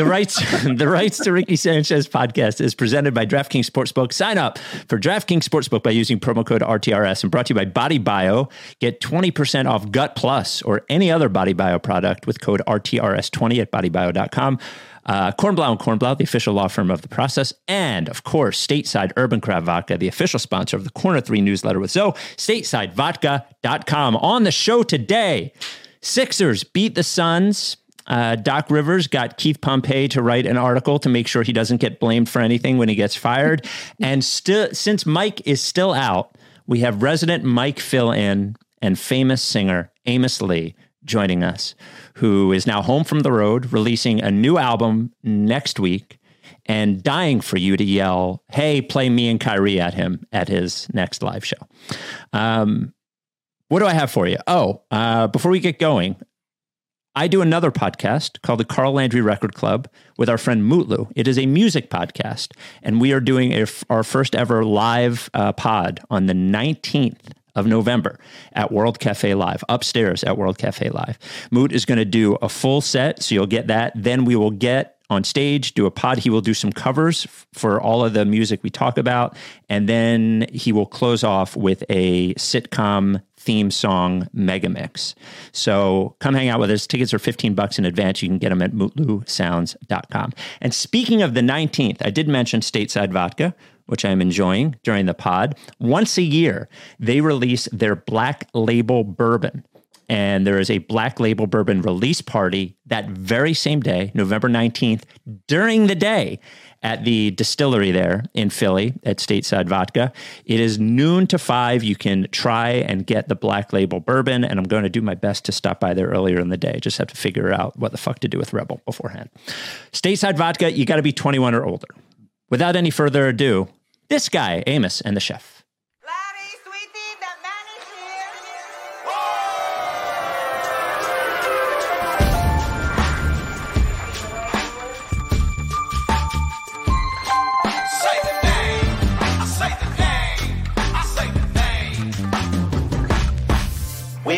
the rights the rights to Ricky Sanchez podcast is presented by DraftKings Sportsbook. Sign up for DraftKings Sportsbook by using promo code RTRS and brought to you by Body Bio. Get 20% off Gut Plus or any other Body Bio product with code RTRS20 at bodybio.com. Uh, Kornblau and Kornblau, the official law firm of the process, and of course, Stateside Urban Craft Vodka, the official sponsor of the Corner 3 newsletter with Zoe, statesidevodka.com. On the show today, Sixers beat the Suns. Uh, Doc Rivers got Keith Pompey to write an article to make sure he doesn't get blamed for anything when he gets fired. and still, since Mike is still out, we have resident Mike fill in and famous singer Amos Lee joining us, who is now home from the road, releasing a new album next week, and dying for you to yell, "Hey, play me and Kyrie" at him at his next live show. Um, what do I have for you? Oh, uh, before we get going, I do another podcast called the Carl Landry Record Club with our friend Mutlu. It is a music podcast, and we are doing a, our first ever live uh, pod on the 19th of November at World Cafe Live, upstairs at World Cafe Live. Moot is going to do a full set, so you'll get that. Then we will get on stage, do a pod. He will do some covers for all of the music we talk about. And then he will close off with a sitcom theme song mega mix. So come hang out with us. Tickets are 15 bucks in advance. You can get them at mutlusounds.com. And speaking of the 19th, I did mention Stateside Vodka, which I'm enjoying during the pod. Once a year, they release their black label bourbon and there is a black label bourbon release party that very same day, November 19th, during the day at the distillery there in Philly at Stateside Vodka. It is noon to five. You can try and get the black label bourbon, and I'm going to do my best to stop by there earlier in the day. Just have to figure out what the fuck to do with Rebel beforehand. Stateside Vodka, you got to be 21 or older. Without any further ado, this guy, Amos, and the chef.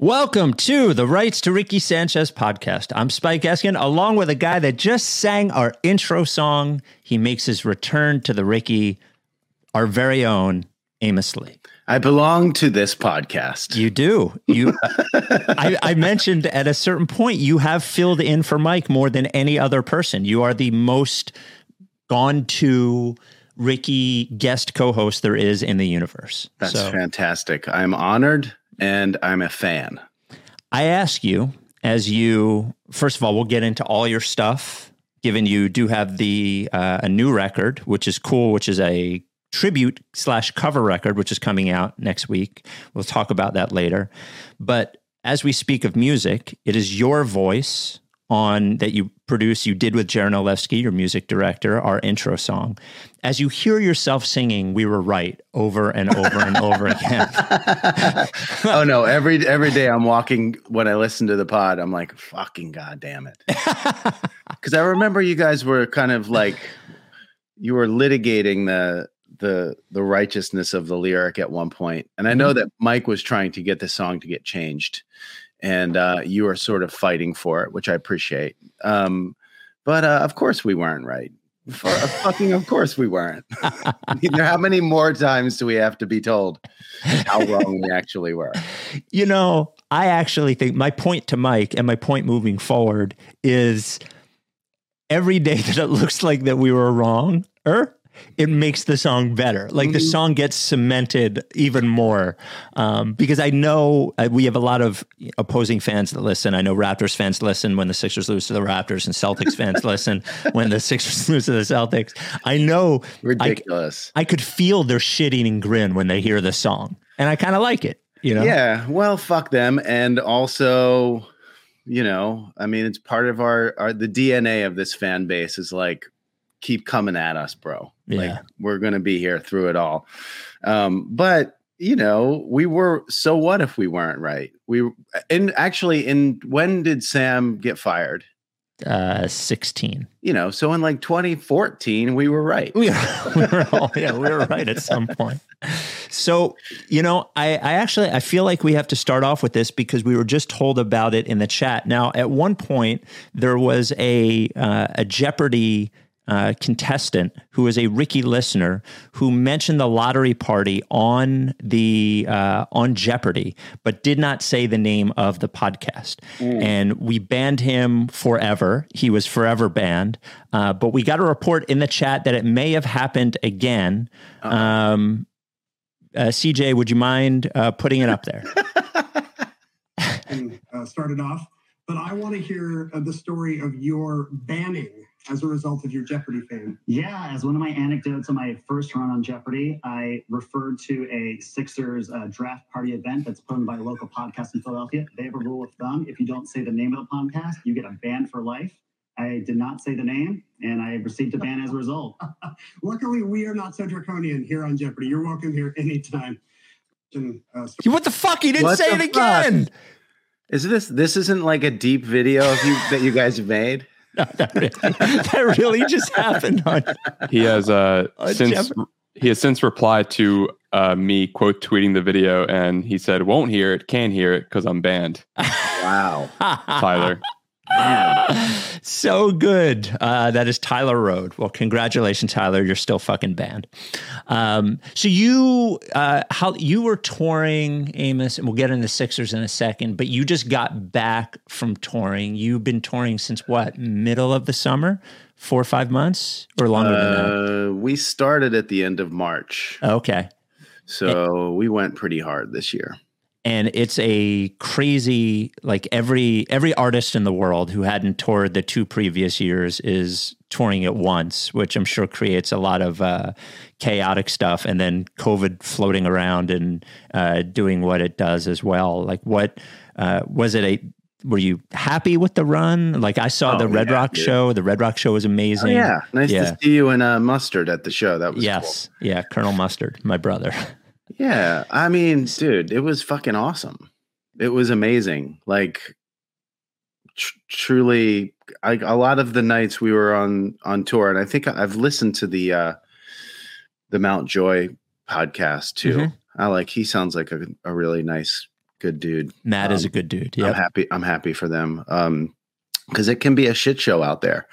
Welcome to the Rights to Ricky Sanchez podcast. I'm Spike Eskin, along with a guy that just sang our intro song. He makes his return to the Ricky, our very own Amos Lee. I belong to this podcast. You do. You, I, I mentioned at a certain point you have filled in for Mike more than any other person. You are the most gone to Ricky guest co-host there is in the universe. That's So- fantastic. I'm honored and I'm a fan. I ask you, as you, first of all, we'll get into all your stuff, given you do have the uh, a new record, which is cool, which is a tribute slash cover record, which is coming out next week. We'll talk about that later. But as we speak of music, it is your voice on that you produce, you did with Jaron Olevsky, your music director, our intro song. As you hear yourself singing, we were right over and over and over again. oh no, every every day I'm walking when I listen to the pod, I'm like, fucking goddamn it. Because I remember you guys were kind of like you were litigating the the the righteousness of the lyric at one point. And I know mm-hmm. that Mike was trying to get the song to get changed. And uh, you are sort of fighting for it, which I appreciate. Um, but uh, of course we weren't right. For, uh, fucking of course we weren't. how many more times do we have to be told how wrong we actually were? You know, I actually think my point to Mike and my point moving forward is every day that it looks like that we were wrong, er, it makes the song better. Like the Mhm. song gets cemented even more um, because I know uh, we have a lot of opposing fans that listen. I know Raptors fans listen when the Sixers lose to the Raptors, and Celtics fans listen when the Sixers lose to the Celtics. I know I, Ridiculous. I could feel their shit eating grin when they hear the song, and I kind of like it. You know, Yeah, well, fuck them, and also, you know, I mean, it's part of our, our the DNA of this fan base is like, keep coming at us, bro. Like Yeah. we're gonna be here through it all. Um, but you know, we were. So what if we weren't right? We and actually, in when did Sam get fired? uh, sixteen. You know, so in like 2014, we were right. We we were all, yeah, we were right at some point. So, you know, I, I actually I feel like we have to start off with this because we were just told about it in the chat. Now, at one point, there was a uh, a Jeopardy uh, contestant who was a Ricky listener who mentioned the lottery party on the uh, on Jeopardy, but did not say the name of the podcast. And we banned him forever. He was forever banned. Uh, but we got a report in the chat that it may have happened again. Um, uh, CJ, would you mind uh, putting it up there? and uh, started off. But I want to hear uh, the story of your banning as a result of your Jeopardy fame. Yeah, as one of my anecdotes on my first run on Jeopardy, I referred to a Sixers uh, draft party event that's put on by a local podcast in Philadelphia. They have a rule of thumb: if you don't say the name of the podcast, you get a ban for life. I did not say the name, and I received a ban as a result. Luckily, we are not so draconian here on Jeopardy. You're welcome here anytime. And, uh, what the fuck? He didn't What say the it again. Is this this isn't like a deep video of you that you guys made? No, that, really, that really just happened on He has uh, since Jeff- he has since replied to uh, me quote tweeting the video, and he said, "Won't hear it, Can't hear it because I'm banned." Wow, Tyler, so good. Uh, that is Tyler Road. Well, congratulations, Tyler. You're still fucking banned. Um, so you, uh, how you were touring Amos, and we'll get into Sixers in a second. But you just got back from touring. You've been touring since what? Middle of the summer, four or five months, or longer than that. uh, we started at the end of March, Okay. so we went pretty hard this year. And it's a crazy like every every artist in the world who hadn't toured the two previous years is touring at once which i'm sure creates a lot of uh, chaotic stuff and then covid floating around and uh, doing what it does as well like what uh, was it a were you happy with the run like i saw Oh, the red yeah, rock dude. show the red rock show was Oh, amazing yeah, nice Yeah. to see you and uh, Mustard at the show. That was yes yeah colonel mustard my brother cool. Yeah, I mean, dude, it was fucking awesome. It was amazing. Like, tr- truly, a lot of the nights we were on on tour, and I think I've listened to the uh the Mount Joy podcast too. Mhm. I like. He sounds like a, a really nice, good dude. matt is Um, a good dude I'm happy. I'm happy for them. Um, because it can be a shit show out there.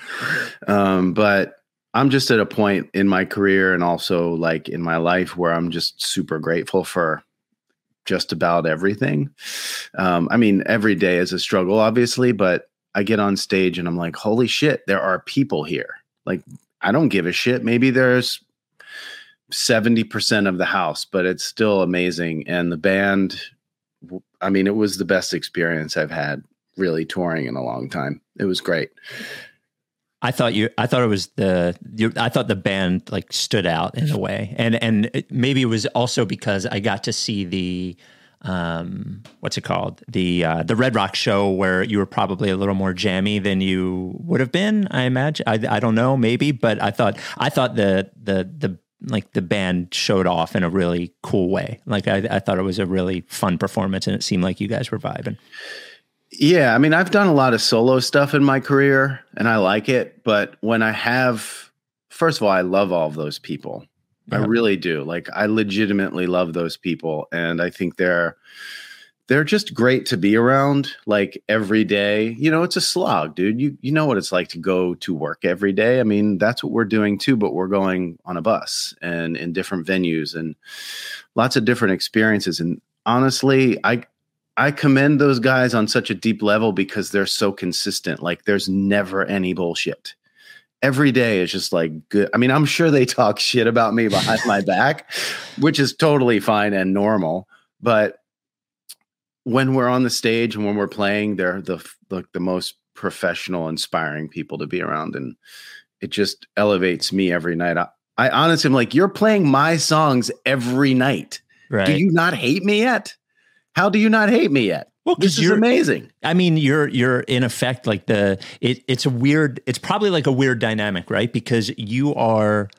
Um, but I'm just at a point in my career and also like in my life where I'm just super grateful for just about everything. Um, I mean, every day is a struggle, obviously, but I get on stage and I'm like, holy shit, there are people here. Like, I don't give a shit. Maybe there's 70% of the house, but it's still amazing. And the band, I mean, it was the best experience I've had really touring in a long time. It was great. I thought you. I thought it was the. You, I thought the band like stood out in a way, and and it, maybe it was also because I got to see the, um, what's it called the uh, the Red Rock show where you were probably a little more jammy than you would have been. I imagine. I I don't know, maybe, but I thought I thought the the the like the band showed off in a really cool way. Like I I thought it was a really fun performance, and it seemed like you guys were vibing. Yeah, I mean, I've done a lot of solo stuff in my career and I like it, but when I have first of all, I love all of those people. I really do. Like I legitimately love those people and I think they're they're just great to be around like every day. You know, it's a slog, dude. You you know what it's like to go to work every day. I mean, that's what we're doing too, but we're going on a bus and in different venues and lots of different experiences and honestly, I I commend those guys on such a deep level because they're so consistent. Like there's never any bullshit. every day is just like good. I mean, I'm sure they talk shit about me behind my back, which is totally fine and normal. But when we're on the stage and when we're playing, they're the the, the most professional, inspiring people to be around, and it just elevates me every night. I, I honestly am like, you're playing my songs every night. Right. Do you not hate me yet? How do you not hate me yet? well, This because is you're amazing. I mean, you're you're in effect like the it, it's a weird. It's probably like a weird dynamic, right? Because you are,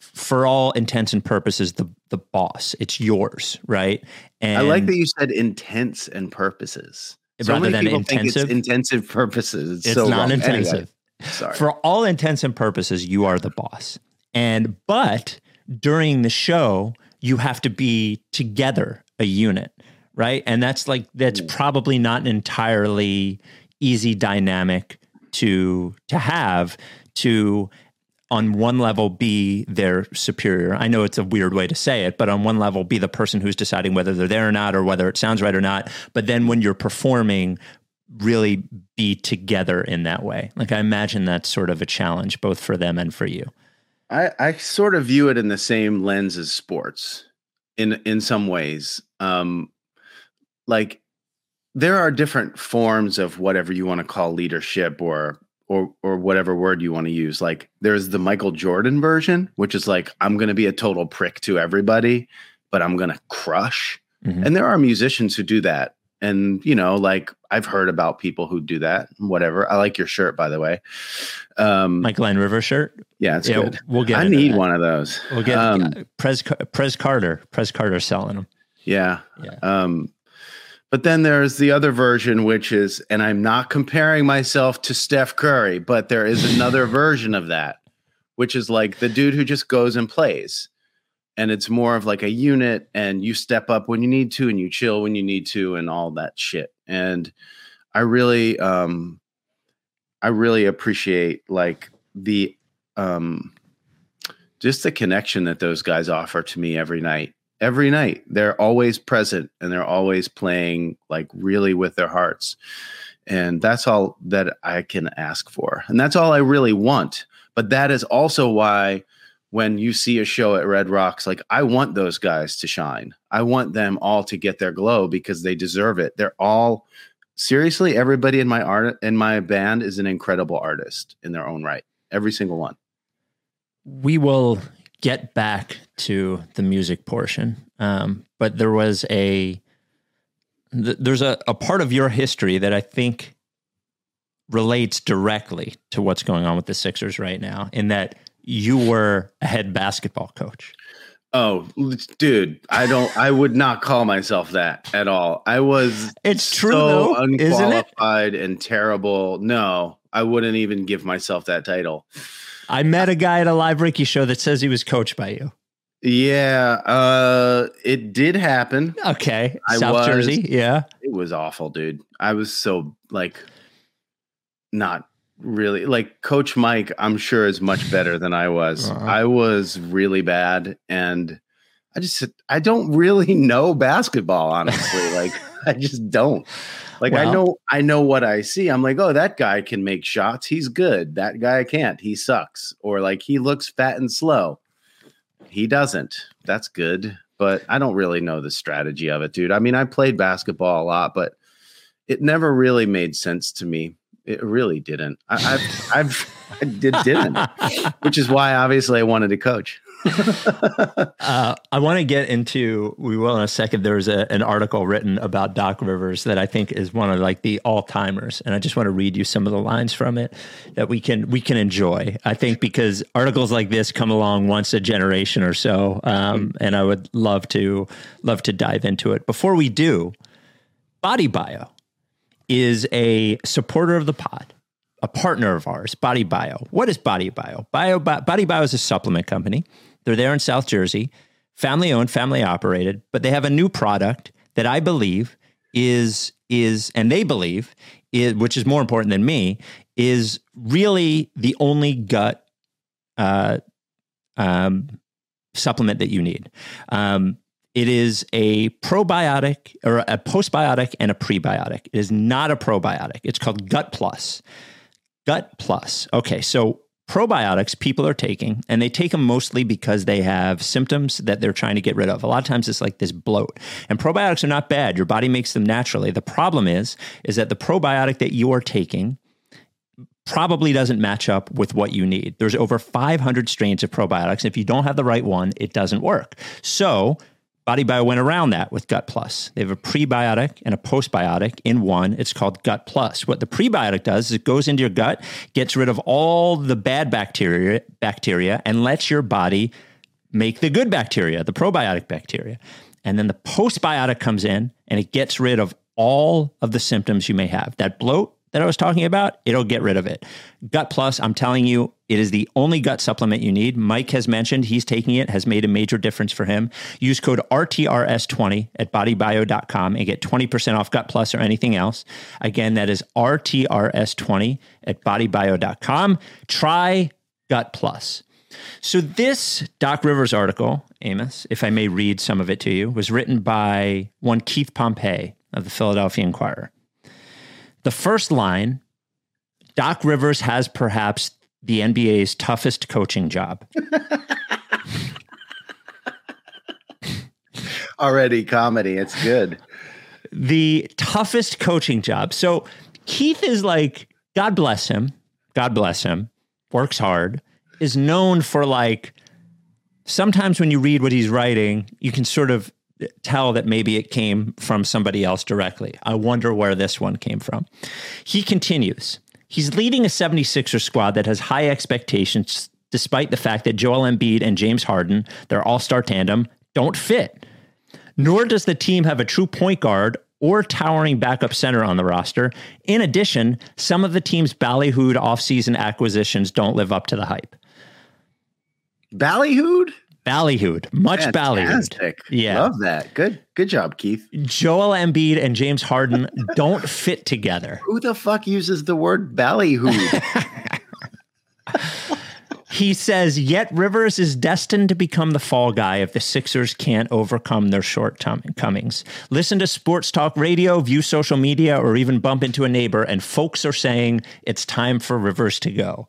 for all intents and purposes, the the boss. It's yours, right? And I like that you said intents and purposes. So Rather than intensive? intensive purposes. It's, It's so not wrong. Anyway, intensive. sorry. For all intents and purposes, you are the boss. And but during the show, you have to be together, a unit, right? And that's like that's probably not an entirely easy dynamic to to have to on one level be their superior. I know it's a weird way to say it, but on one level be the person who's deciding whether they're there or not or whether it sounds right or not. But then when you're performing, really be together in that way. Like I imagine that's sort of a challenge both for them and for you. I, I sort of view it in the same lens as sports in in some ways. Um, like there are different forms of whatever you want to call leadership or or or whatever word you want to use. Like there's the Michael Jordan version, which is like I'm going to be a total prick to everybody, but I'm going to crush. Mhm. And there are musicians who do that. And you know, like I've heard about people who do that. Whatever. I like your shirt, by the way. Um, My Glenn River shirt. yeah, it's yeah, good. we'll get. I need that. one of those. We'll get Um, uh, Prez Prez Carter. Prez Carter selling them. Yeah. Yeah. Um, but then there's the other version, which is, and I'm not comparing myself to Steph Curry, but there is another version of that, which is like the dude who just goes and plays. And it's more of like a unit, and you step up when you need to, and you chill when you need to, and all that shit. And I really, um, I really appreciate like the, um, just the connection that those guys offer to me every night every night. They're always present and they're always playing like really with their hearts. And that's all that i can ask for. And that's all i really want. But that is also why when you see a show at red rocks like i want those guys to shine. I want them all to get their glow because they deserve it. They're all seriously everybody in my art in my band is an incredible artist in their own right. Every single one. We will get back to the music portion. Um, but there was a th- there's a, a part of your history that I think relates directly to what's going on with the Sixers right now, in that you were a head basketball coach. Oh, dude, I don't. I would not call myself that at all. I was. It's true, so though, isn't it? unqualified and terrible. No, I wouldn't even give myself that title. I met a guy at a live Ricky show that says he was coached by you. Yeah, uh, it did happen. Okay, I South was- Jersey, yeah. It was awful, dude. I was so like, not really like Coach Mike. I'm sure is much better than I was. Uh-huh. I was really bad, and I just I don't really know basketball. Honestly, like I just don't. Like I know I know what I see. I'm like, oh, that guy can make shots. He's good. That guy can't. He sucks. Or like he looks fat and slow. He doesn't. That's good. But I don't really know the strategy of it, dude. I mean, I played basketball a lot, but it never really made sense to me. It really didn't. I, I've, I've, it didn't, which is why obviously I wanted to coach. Uh, I want to get into. We will in a second. There's a, an article written about Doc Rivers that I think is one of like the all timers, and I just want to read you some of the lines from it that we can we can enjoy. I think because articles like this come along once a generation or so, um, and I would love to love to dive into it. Before we do, Body Bio is a supporter of the pod a partner of ours, Body Bio. What is Body Bio? Bio Bi- Body Bio is a supplement company. They're there in South Jersey, family owned, family operated, but they have a new product that I believe is is and they believe is which is more important than me is really the only gut uh, um, supplement that you need. Um, it is a probiotic or a postbiotic and a prebiotic. It is not a probiotic. It's called Gut Plus. Gut Plus. Okay, so probiotics people are taking, and they take them mostly because they have symptoms that they're trying to get rid of. A lot of times it's like this bloat. And probiotics are not bad. Your body makes them naturally. The problem is, is that the probiotic that you are taking probably doesn't match up with what you need. There's over 500 strains of probiotics. If you don't have the right one, it doesn't work. So BodyBio went around that with Gut Plus. They have a prebiotic and a postbiotic in one. It's called Gut Plus. What the prebiotic does is it goes into your gut, gets rid of all the bad bacteria, bacteria, and lets your body make the good bacteria, the probiotic bacteria. And then the postbiotic comes in and it gets rid of all of the symptoms you may have. That bloat, that I was talking about, it'll get rid of it. Gut Plus, I'm telling you, it is the only gut supplement you need. Mike has mentioned he's taking it, has made a major difference for him. Use code RTRS20 at bodybio.com and get 20% off Gut Plus or anything else. Again, that is RTRS20 at bodybio.com. Try Gut Plus. So, this Doc Rivers article, Amos, if I may read some of it to you, was written by one Keith Pompey of the Philadelphia Inquirer. The first line Doc Rivers has perhaps the NBA's toughest coaching job. Already comedy. It's good. the toughest coaching job. So Keith is like, God bless him. God bless him. Works hard. Is known for like, sometimes when you read what he's writing, you can sort of tell that maybe it came from somebody else directly. I wonder where this one came from. He continues. He's leading a 76er squad that has high expectations despite the fact that Joel Embiid and James Harden, their all-star tandem, don't fit. Nor does the team have a true point guard or towering backup center on the roster. In addition, some of the team's ballyhooed offseason acquisitions don't live up to the hype. Ballyhooed? Ballyhooed, much ballyhooed. Fantastic. Yeah. Love that. Good. Good job, Keith. Joel Embiid and James Harden don't fit together. Who the fuck uses the word ballyhooed? He says, yet Rivers is destined to become the fall guy if the Sixers can't overcome their shortcomings. Listen to sports talk radio, view social media, or even bump into a neighbor, and folks are saying it's time for Rivers to go.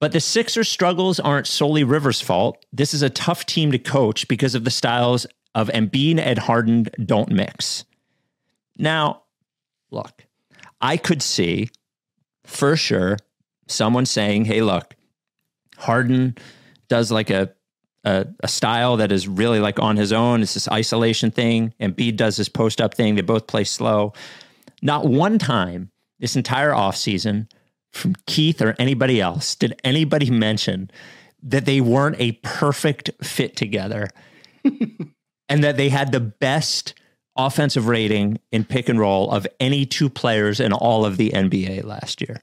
But the Sixers' struggles aren't solely Rivers' fault. This is a tough team to coach because of the styles of Embiid and Harden don't mix. Now, look, I could see for sure someone saying, "Hey, look, Harden does like a a, a style that is really like on his own. It's this isolation thing, Embiid does this post up thing. They both play slow. Not one time this entire offseason from Keith or anybody else did anybody mention that they weren't a perfect fit together and that they had the best offensive rating in pick and roll of any two players in all of the NBA last year.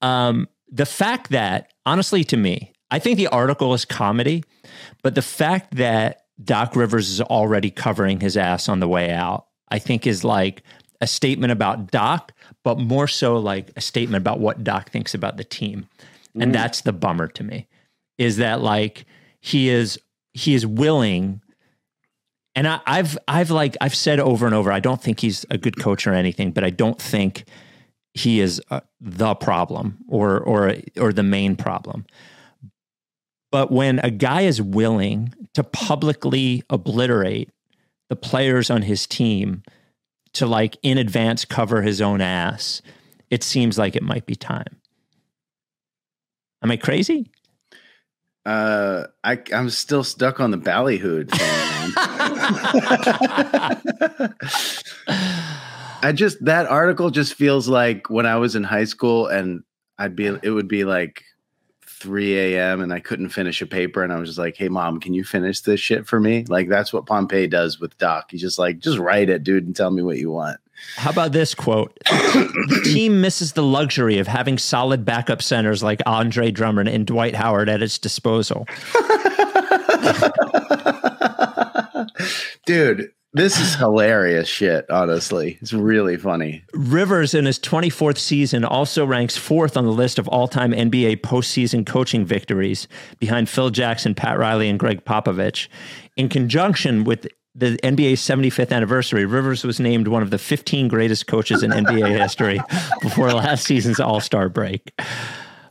Um, the fact that, honestly, to me, I think the article is comedy, but the fact that Doc Rivers is already covering his ass on the way out, I think is like a statement about Doc, but more so like a statement about what Doc thinks about the team. And that's the bummer to me is that like he is he is willing and I, I've I've like I've said over and over I don't think he's a good coach or anything, but I don't think he is uh, the problem or or or the main problem. But when a guy is willing to publicly obliterate the players on his team to like in advance cover his own ass, it seems like it might be time. Am I crazy? Uh, I, I'm still stuck on the ballyhooed. I just that article just feels like when I was in high school and I'd be it would be like 3 a.m. and I couldn't finish a paper and I was just like, hey mom, can you finish this shit for me? Like that's what Pompey does with Doc. He's just like, just write it, dude, and tell me what you want. How about this quote? the team misses the luxury of having solid backup centers like Andre Drummond and Dwight Howard at its disposal. dude, this is hilarious shit, honestly. It's really funny. Rivers, in his 24th season, also ranks fourth on the list of all time NBA postseason coaching victories behind Phil Jackson, Pat Riley, and Gregg Popovich. In conjunction with the NBA's 75th anniversary, Rivers was named one of the 15 greatest coaches in NBA history before last season's All Star break.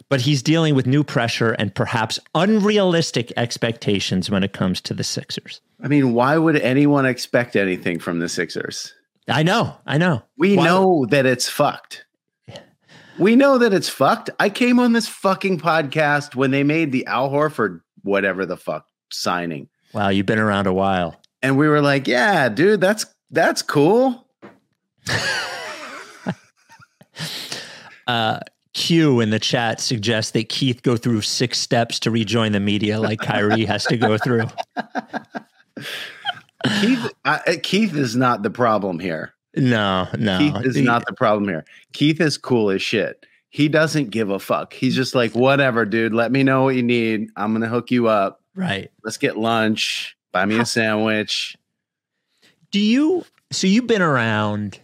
But he's dealing with new pressure and perhaps unrealistic expectations when it comes to the Sixers. I mean, why would anyone expect anything from the Sixers? I know, I know. We Why- know that it's fucked. We know that it's fucked. I came on this fucking podcast when they made the Al Horford whatever the fuck signing. Wow, you've been around a while. And we were like, yeah, dude, that's that's cool. Uh, Q in the chat suggests that Keith go through six steps to rejoin the media, like Kyrie has to go through. Keith I, Keith is not the problem here. No, no, Keith is not the problem here. Keith is cool as shit. He doesn't give a fuck. He's just like, whatever, dude. Let me know what you need. I'm gonna hook you up. right. Let's get lunch. Buy me a sandwich. Do you? So you've been around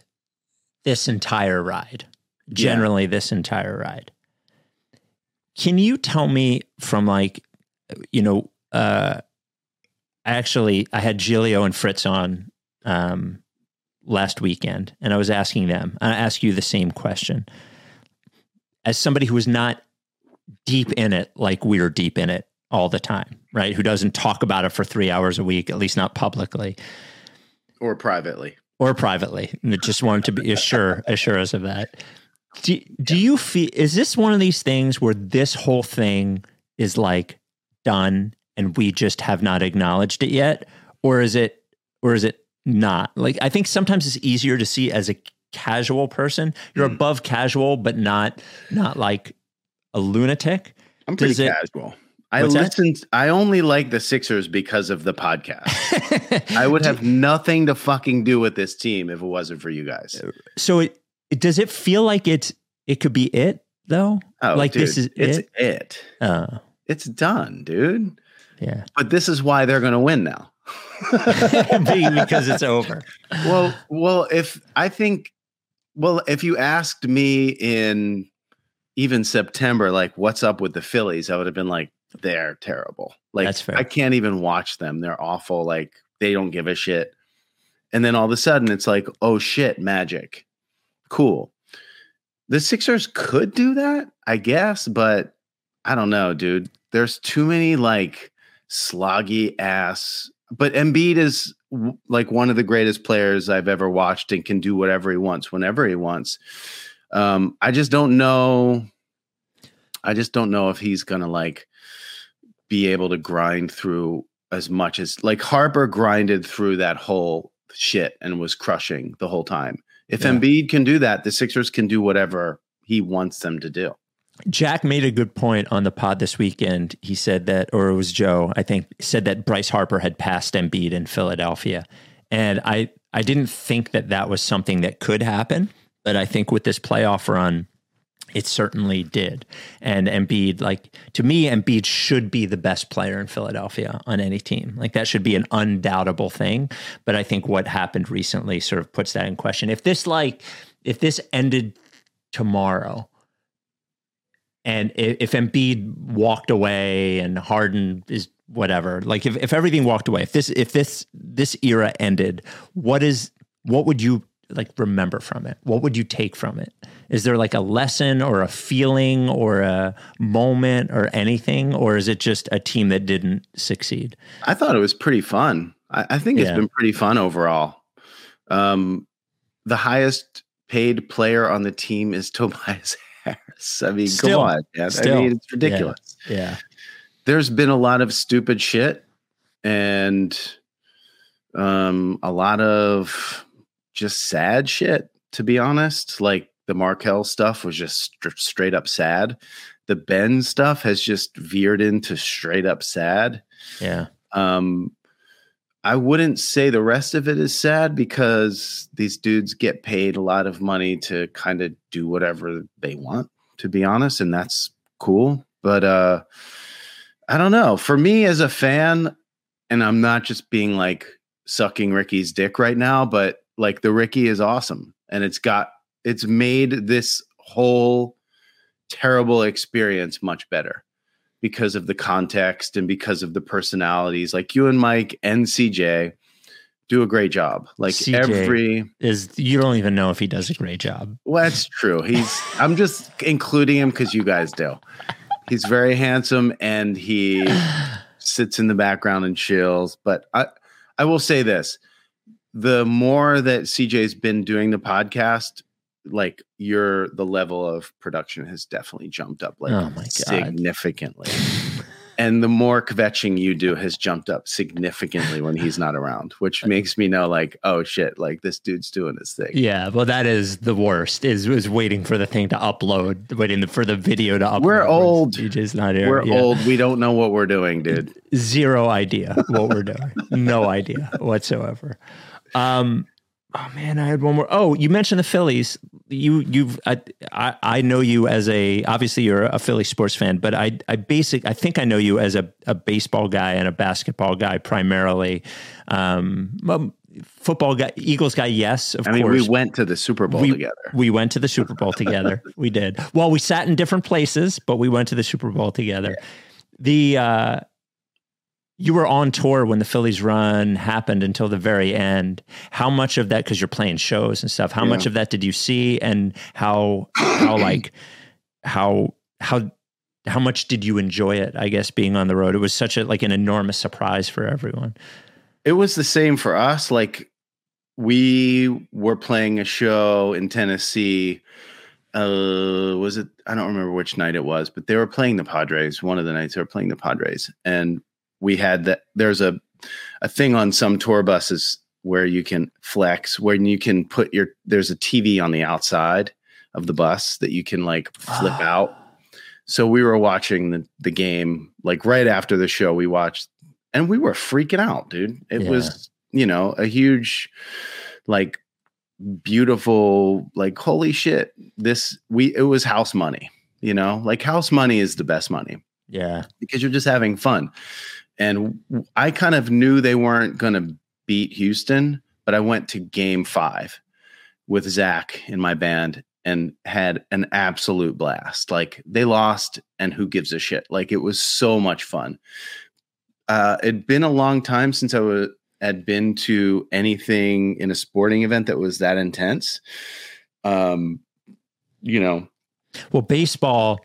this entire ride, generally this entire ride. Can you tell me from like, you know, uh, I actually I had Gilio and Fritz on um, last weekend, and I was asking them. and I ask you the same question. As somebody who is not deep in it, like we're deep in it all the time, right? Who doesn't talk about it for three hours a week, at least not publicly Or privately. or privately. And I just wanted to be assure assure us of that. Do, do you feel is this one of these things where this whole thing is like done and we just have not acknowledged it yet? Or is it or is it not? Like I think sometimes it's easier to see as a casual person. You're Hmm. above casual, but not not like a lunatic. I'm pretty Does it- casual. I What's that? listened. I only like the Sixers because of the podcast. I would have nothing to fucking do with this team if it wasn't for you guys. so it, it does it feel like it's it could be it though? Oh, like dude, this is it's it? it. Oh, It's done, dude. yeah. But this is why they're going to win now. Be- because it's over. well, well, if I think, well, if you asked me in even September, like, what's up with the Phillies, I would have been like, they're terrible. Like, That's fair. I can't even watch them. They're awful. Like, they don't give a shit. And then all of a sudden, it's like, oh shit, magic. Cool. The Sixers could do that, I guess, but I don't know, dude. There's too many like sloggy ass. But Embiid is like one of the greatest players I've ever watched and can do whatever he wants whenever he wants. Um, I just don't know. I just don't know if he's gonna like be able to grind through as much as like Harper grinded through that whole shit and was crushing the whole time. If Yeah. Embiid can do that, the Sixers can do whatever he wants them to do. Jack made a good point on the pod this weekend. He said that, or it was Joe, I think, said that Bryce Harper had passed Embiid in Philadelphia, and I I didn't think that that was something that could happen, but I think with this playoff run, it certainly did. And Embiid, like to me, Embiid should be the best player in Philadelphia on any team. Like that should be an undoubtable thing. But I think what happened recently sort of puts that in question. If this like if this ended tomorrow, and i- if Embiid walked away and Harden is whatever, like if, if everything walked away, if this if this this era ended, what is what would you like remember from it? What would you take from it? Is there like a lesson or a feeling or a moment or anything, or is it just a team that didn't succeed? I thought it was pretty fun. I, I think it's Yeah. been pretty fun overall. Um, the highest paid player on the team is Tobias Harris. I mean, Still. come on, man. Still. I mean, it's ridiculous. Yeah, There's been a lot of stupid shit and um, a lot of just sad shit, to be honest. Like the Markelle stuff was just str- straight up sad. The Ben stuff has just veered into straight up sad. yeah, Um, I wouldn't say the rest of it is sad because these dudes get paid a lot of money to kind of do whatever they want, to be honest, and that's cool. But uh, I don't know. For me as a fan, and I'm not just being like sucking Ricky's dick right now, but like the Ricky is awesome, and it's got it's made this whole terrible experience much better because of the context and because of the personalities like you and Mike and CJ do a great job. Like CJ. every Is you don't even know if he does a great job. well, that's true. He's I'm just including him because you guys do. He's very handsome and he sits in the background and chills. But I I will say this. The more that CJ's been doing the podcast, like your the level of production has definitely jumped up like Oh my God. significantly. and the more kvetching you do has jumped up significantly when he's not around, which makes me know like, oh shit, like this dude's doing his thing. Yeah, well, that is the worst. Is is waiting for the thing to upload, waiting for the video to upload. We're old. DJ's not here. We're Yeah. old. We don't know what we're doing, dude. Zero idea what we're doing. no idea whatsoever. Um, oh man, I had one more. Oh, you mentioned the Phillies. You you've I, I I know you as a obviously you're a Philly sports fan, but I I basic I think I know you as a, a baseball guy and a basketball guy primarily. Um, football guy, Eagles guy, yes, of I mean, course. we went to the Super Bowl we, together. We went to the Super Bowl together. We did. Well, we sat in different places, but we went to the Super Bowl together. The uh you were on tour when the Phillies run happened until the very end. How much of that because you're playing shows and stuff, how Yeah. much of that did you see and how how like how how how much did you enjoy it, I guess, being on the road? It was such a like an enormous surprise for everyone. It was the same for us. Like we were playing a show in Tennessee. Uh, was it? I don't remember which night it was, but they were playing the Padres. One of the nights they were playing the Padres, and we had that. There's a a thing on some tour buses where you can flex, where you can put your. There's a TV on the outside of the bus that you can like flip Ah. out. So we were watching the the game like right after the show. We watched and we were freaking out, dude. It Yeah. was, you know, a huge, like, beautiful, like, holy shit. This, we, it was house money, you know, like, house money is the best money Yeah. because you're just having fun. And I kind of knew they weren't going to beat Houston, but I went to game five with Zach in my band and had an absolute blast. Like they lost, and who gives a shit? Like it was so much fun. Uh, it'd been a long time since I had been to anything in a sporting event that was that intense. Um, you know, Well, baseball,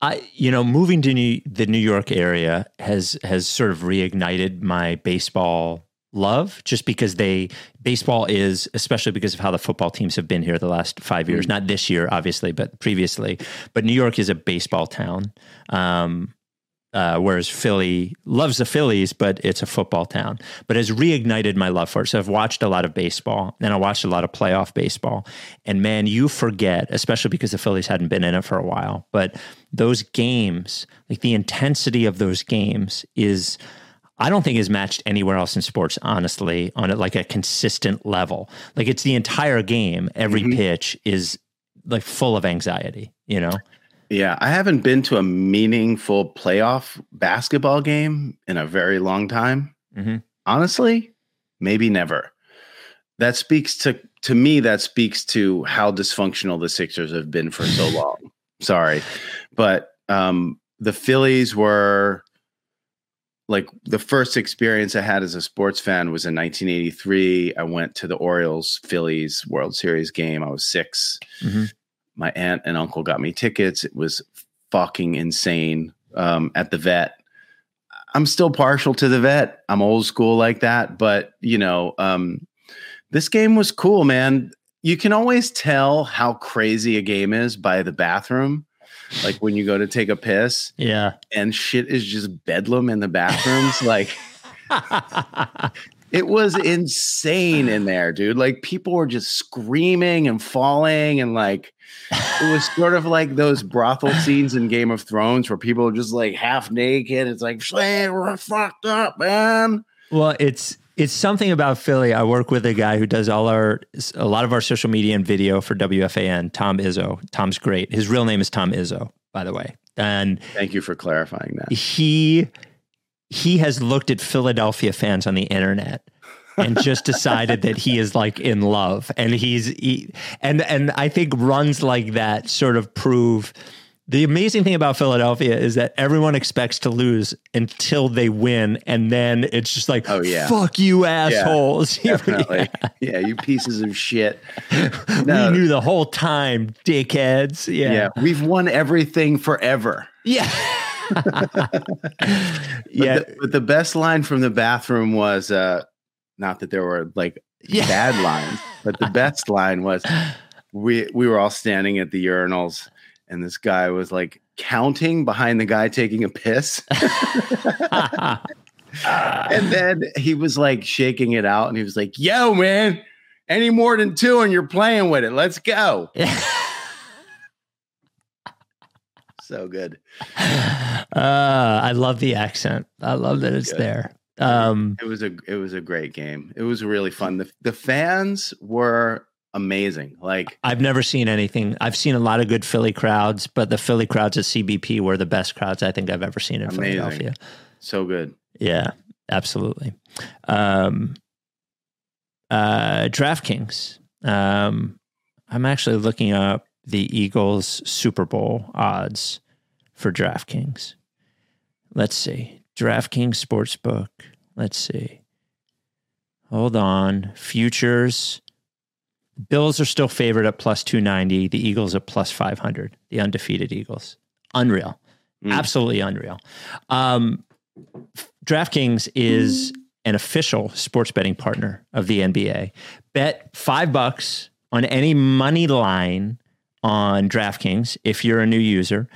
I you know, moving to New, the New York area has has sort of reignited my baseball love just because they baseball is especially because of how the football teams have been here the last 5 years. Not this year obviously but previously. But New York is a baseball town. Um uh, whereas Philly loves the Phillies, but it's a football town. But has reignited my love for it. So I've watched a lot of baseball, and I watched a lot of playoff baseball. And man, you forget, especially because the Phillies hadn't been in it for a while. But those games, like the intensity of those games, is I don't think is matched anywhere else in sports. Honestly, on a, like a consistent level, like it's the entire game. Every pitch is like full of anxiety. You know. Yeah, I haven't been to a meaningful playoff basketball game in a very long time. Mhm. Honestly, maybe never. That speaks to to me. That speaks to how dysfunctional the Sixers have been for so long. Sorry, but um, the Phillies were like the first experience I had as a sports fan was in 1983. I went to the Orioles Phillies World Series game. I was 6 Mhm. My aunt and uncle got me tickets. It was fucking insane um, at the vet. I'm still partial to the vet. I'm old school like that, but you know, um, this game was cool, man. You can always tell how crazy a game is by the bathroom. Like when you go to take a piss Yeah. and shit is just bedlam in the bathrooms. like it was insane in there, dude. Like people were just screaming and falling and like it was sort of like those brothel scenes in Game of Thrones where people are just like half naked. It's like, we're fucked up, man. Well, it's it's something about Philly. I work with a guy who does all our a lot of our social media and video for WFAN. Tom Izzo. Tom's great. His real name is Tom Izzo, by the way, and Thank you for clarifying that. he he has looked at Philadelphia fans on the internet and just decided that he is like in love and he's he, and and I think runs like that sort of prove The amazing thing about Philadelphia is that everyone expects to lose until they win, and then it's just like, Oh, yeah. fuck you, assholes. Definitely. yeah, you pieces of shit. we knew the whole time, dickheads. Yeah. Yeah, we've won everything forever. yeah, yeah, the, but the best line from the bathroom was uh not that there were like yeah. bad lines, but the best line was we we were all standing at the urinals and this guy was like counting behind the guy taking a piss. and then he was like shaking it out and he was like, Yo, man, any more than two and you're playing with it. Let's go. So good. uh, I love the accent. I love that it's Good. there. Um, It was a it was a great game. It was really fun. The the fans were amazing. Like I've never seen anything. I've seen a lot of good Philly crowds, but the Philly crowds at CBP were the best crowds I think I've ever seen in Amazing. Philadelphia. so good. Yeah, absolutely. Um, uh, DraftKings. Um, I'm actually looking up the Eagles Super Bowl odds for DraftKings. Let's see. DraftKings Sportsbook. Let's see. Hold on. Futures. Bills are still favored at plus 290. The Eagles at plus 500. The undefeated Eagles. Unreal. Mm. Absolutely unreal. Um, DraftKings is an official sports betting partner of the NBA. Bet five bucks on any money line on DraftKings if you're a new user,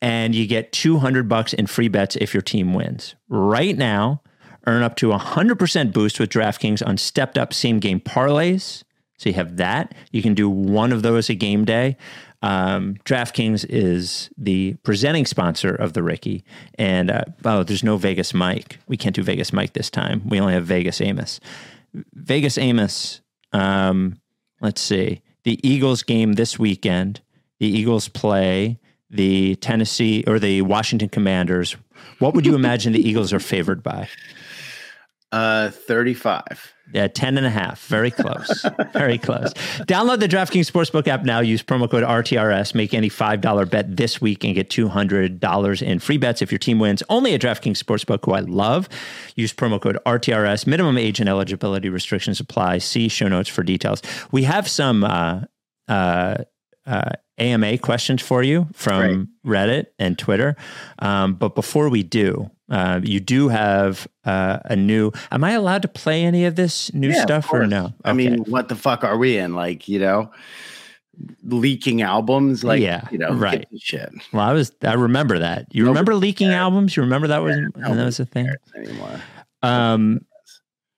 and you get 200 bucks in free bets if your team wins. Right now, earn up to 100% boost with DraftKings on stepped up same game parlays. So you have that. You can do one of those a game day. Um, DraftKings is the presenting sponsor of the Ricky. And uh, oh, there's no Vegas Mike. We can't do Vegas Mike this time. We only have Vegas Amos. Vegas Amos. Um, let's see. The Eagles game this weekend. The Eagles play the Tennessee or the Washington Commanders. What would you imagine the Eagles are favored by? Uh 35. Yeah, 10 and a half. Very close. Very close. Download the DraftKings Sportsbook app now. Use promo code RTRS. Make any $5 bet this week and get $200 in free bets if your team wins. Only at DraftKings Sportsbook, who I love. Use promo code RTRS. Minimum age and eligibility restrictions apply. See show notes for details. We have some uh, uh, uh, AMA questions for you from Reddit and Twitter. Um, but before we do, uh, you do have uh, a new. Am I allowed to play any of this new Yeah, stuff or no? I mean, what the fuck are we in? Like, you know, leaking albums? Like, Yeah, you know, right. shit. well, I was. I remember that. You Nobody remember leaking cares. albums? You remember that was Yeah, that was a thing. Anymore. Um,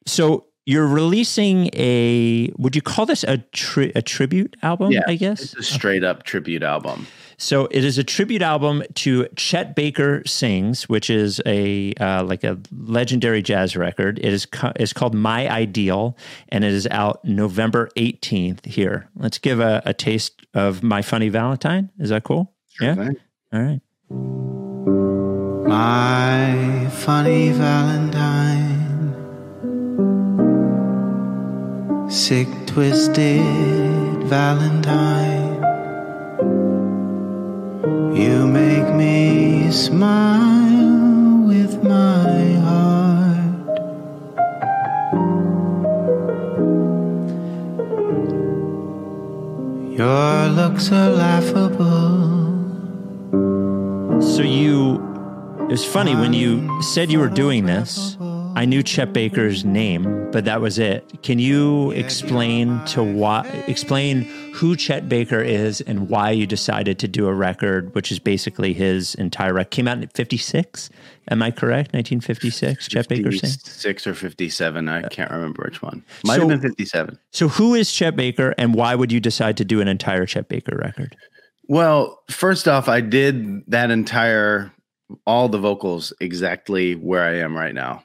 so you're releasing a. Would you call this a tri- a tribute album? Yeah, I guess It's a straight up tribute album. So it is a tribute album to Chet Baker Sings, which is a uh, like a legendary jazz record. It is co- is called My Ideal, and it is out November eighteenth. Here, let's give a, a taste of My Funny Valentine. Is that cool? yeah. Right? All right. My funny Valentine, sick, twisted Valentine. You make me smile with my heart. Your looks are laughable. So you, it's funny when you said you were doing this. I knew Chet Baker's name, but that was it. Can you explain to why explain who Chet Baker is and why you decided to do a record, which is basically his entire record? Came out in '56. Am I correct? 1956. Chet Baker sings. Six or 57. I can't remember which one. Might So- have been 57. So who is Chet Baker, and why would you decide to do an entire Chet Baker record? Well, first off, I did that entire, all the vocals exactly where I am right now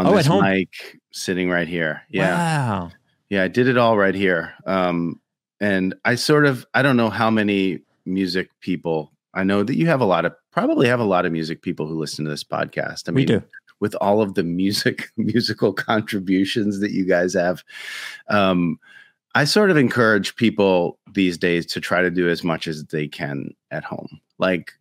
on Oh, at this home? mic sitting right here. Yeah. Wow. Yeah, I did it all right here. Um, and I sort of I don't know how many music people I know that you have a lot of probably have a lot of music people who listen to this podcast. I we mean, do. with all of the music musical contributions that you guys have. Um, I sort of encourage people these days to try to do as much as they can at home. Like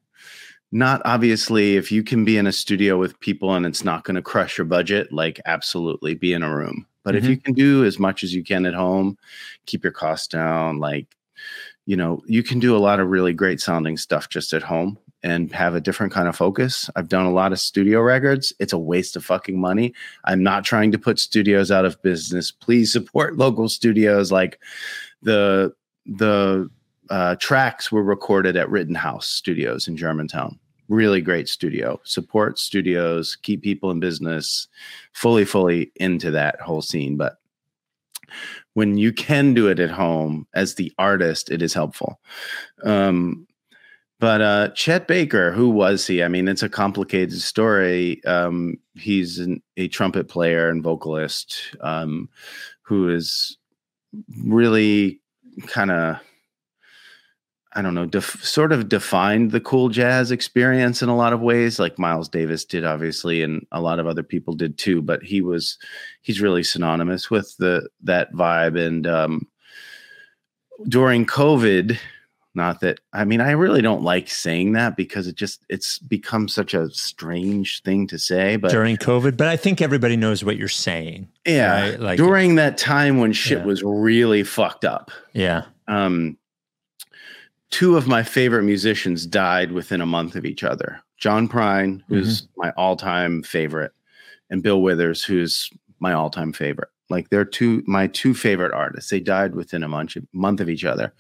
not obviously if you can be in a studio with people and it's not going to crush your budget like absolutely be in a room. But if you mm-hmm. can do as much as you can at home keep your costs down like you know you can do a lot of really great sounding stuff just at home and have a different kind of focus. I've done a lot of studio records. It's a waste of fucking money. I'm not trying to put studios out of business. Please support local studios. Like the the uh, tracks were recorded at Rittenhouse Studios in Germantown. Really great studio. Support studios, keep people in business. Fully, fully into that whole scene. But when you can do it at home as the artist, it is helpful. Um, but uh, Chet Baker, who was he? I mean, it's a complicated story. Um, he's an, a trumpet player and vocalist um, who is really kind of I don't know, def- sort of defined the cool jazz experience in a lot of ways, like Miles Davis did, obviously, and a lot of other people did too. But he was, he's really synonymous with the that vibe. And um, during COVID, not that I mean, I really don't like saying that because it just it's become such a strange thing to say. But during COVID, but I think everybody knows what you're saying. yeah, right? Like- during that time when shit Yeah. was really fucked up. Yeah. um, two of my favorite musicians died within a month of each other. John Prine, who's my all-time favorite, and Bill Withers, who's my all-time favorite. Like they're two my two favorite artists. They died within a month month of each other.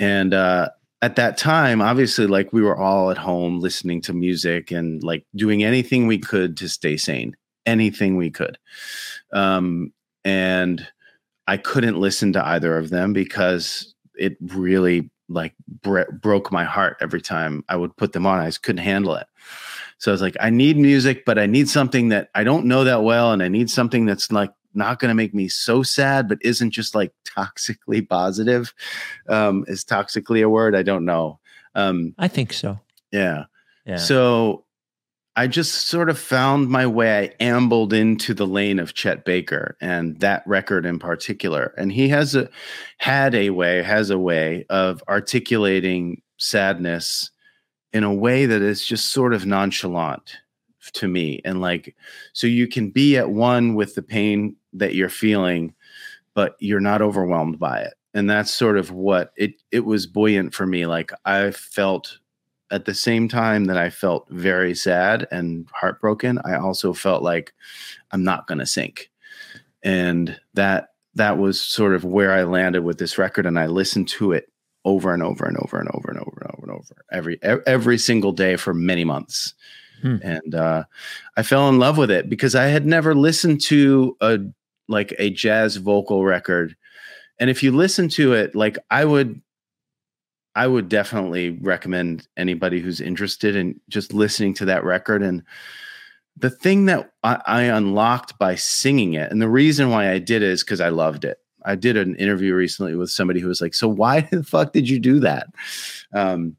And uh at that time, obviously, like we were all at home listening to music and like doing anything we could to stay sane, anything we could. Um, and I couldn't listen to either of them because it really like bre- broke my heart every time I would put them on. I just couldn't handle it. So I was like, I need music, but I need something that I don't know that well, and I need something that's like not going to make me so sad, but isn't just like toxically positive. Um, is toxically a word? I don't know. Um, I think so. yeah. Yeah. So I just sort of found my way. I ambled into the lane of Chet Baker and that record in particular. And he has a had a way, has a way of articulating sadness in a way that is just sort of nonchalant to me. And like, so you can be at one with the pain that you're feeling, but you're not overwhelmed by it. And that's sort of what it it was buoyant for me. Like I felt at the same time that I felt very sad and heartbroken, I also felt like I'm not going to sink. And that that was sort of where I landed with this record and I listened to it over and over and over and over and over and over and over every every single day for many months. Hmm. And uh, I fell in love with it because I had never listened to a like a jazz vocal record. And if you listen to it, like I would I would definitely recommend anybody who's interested in just listening to that record. And the thing that I, I unlocked by singing it, and the reason why I did it is because I loved it. I did an interview recently with somebody who was like, "So why the fuck did you do that?" Um,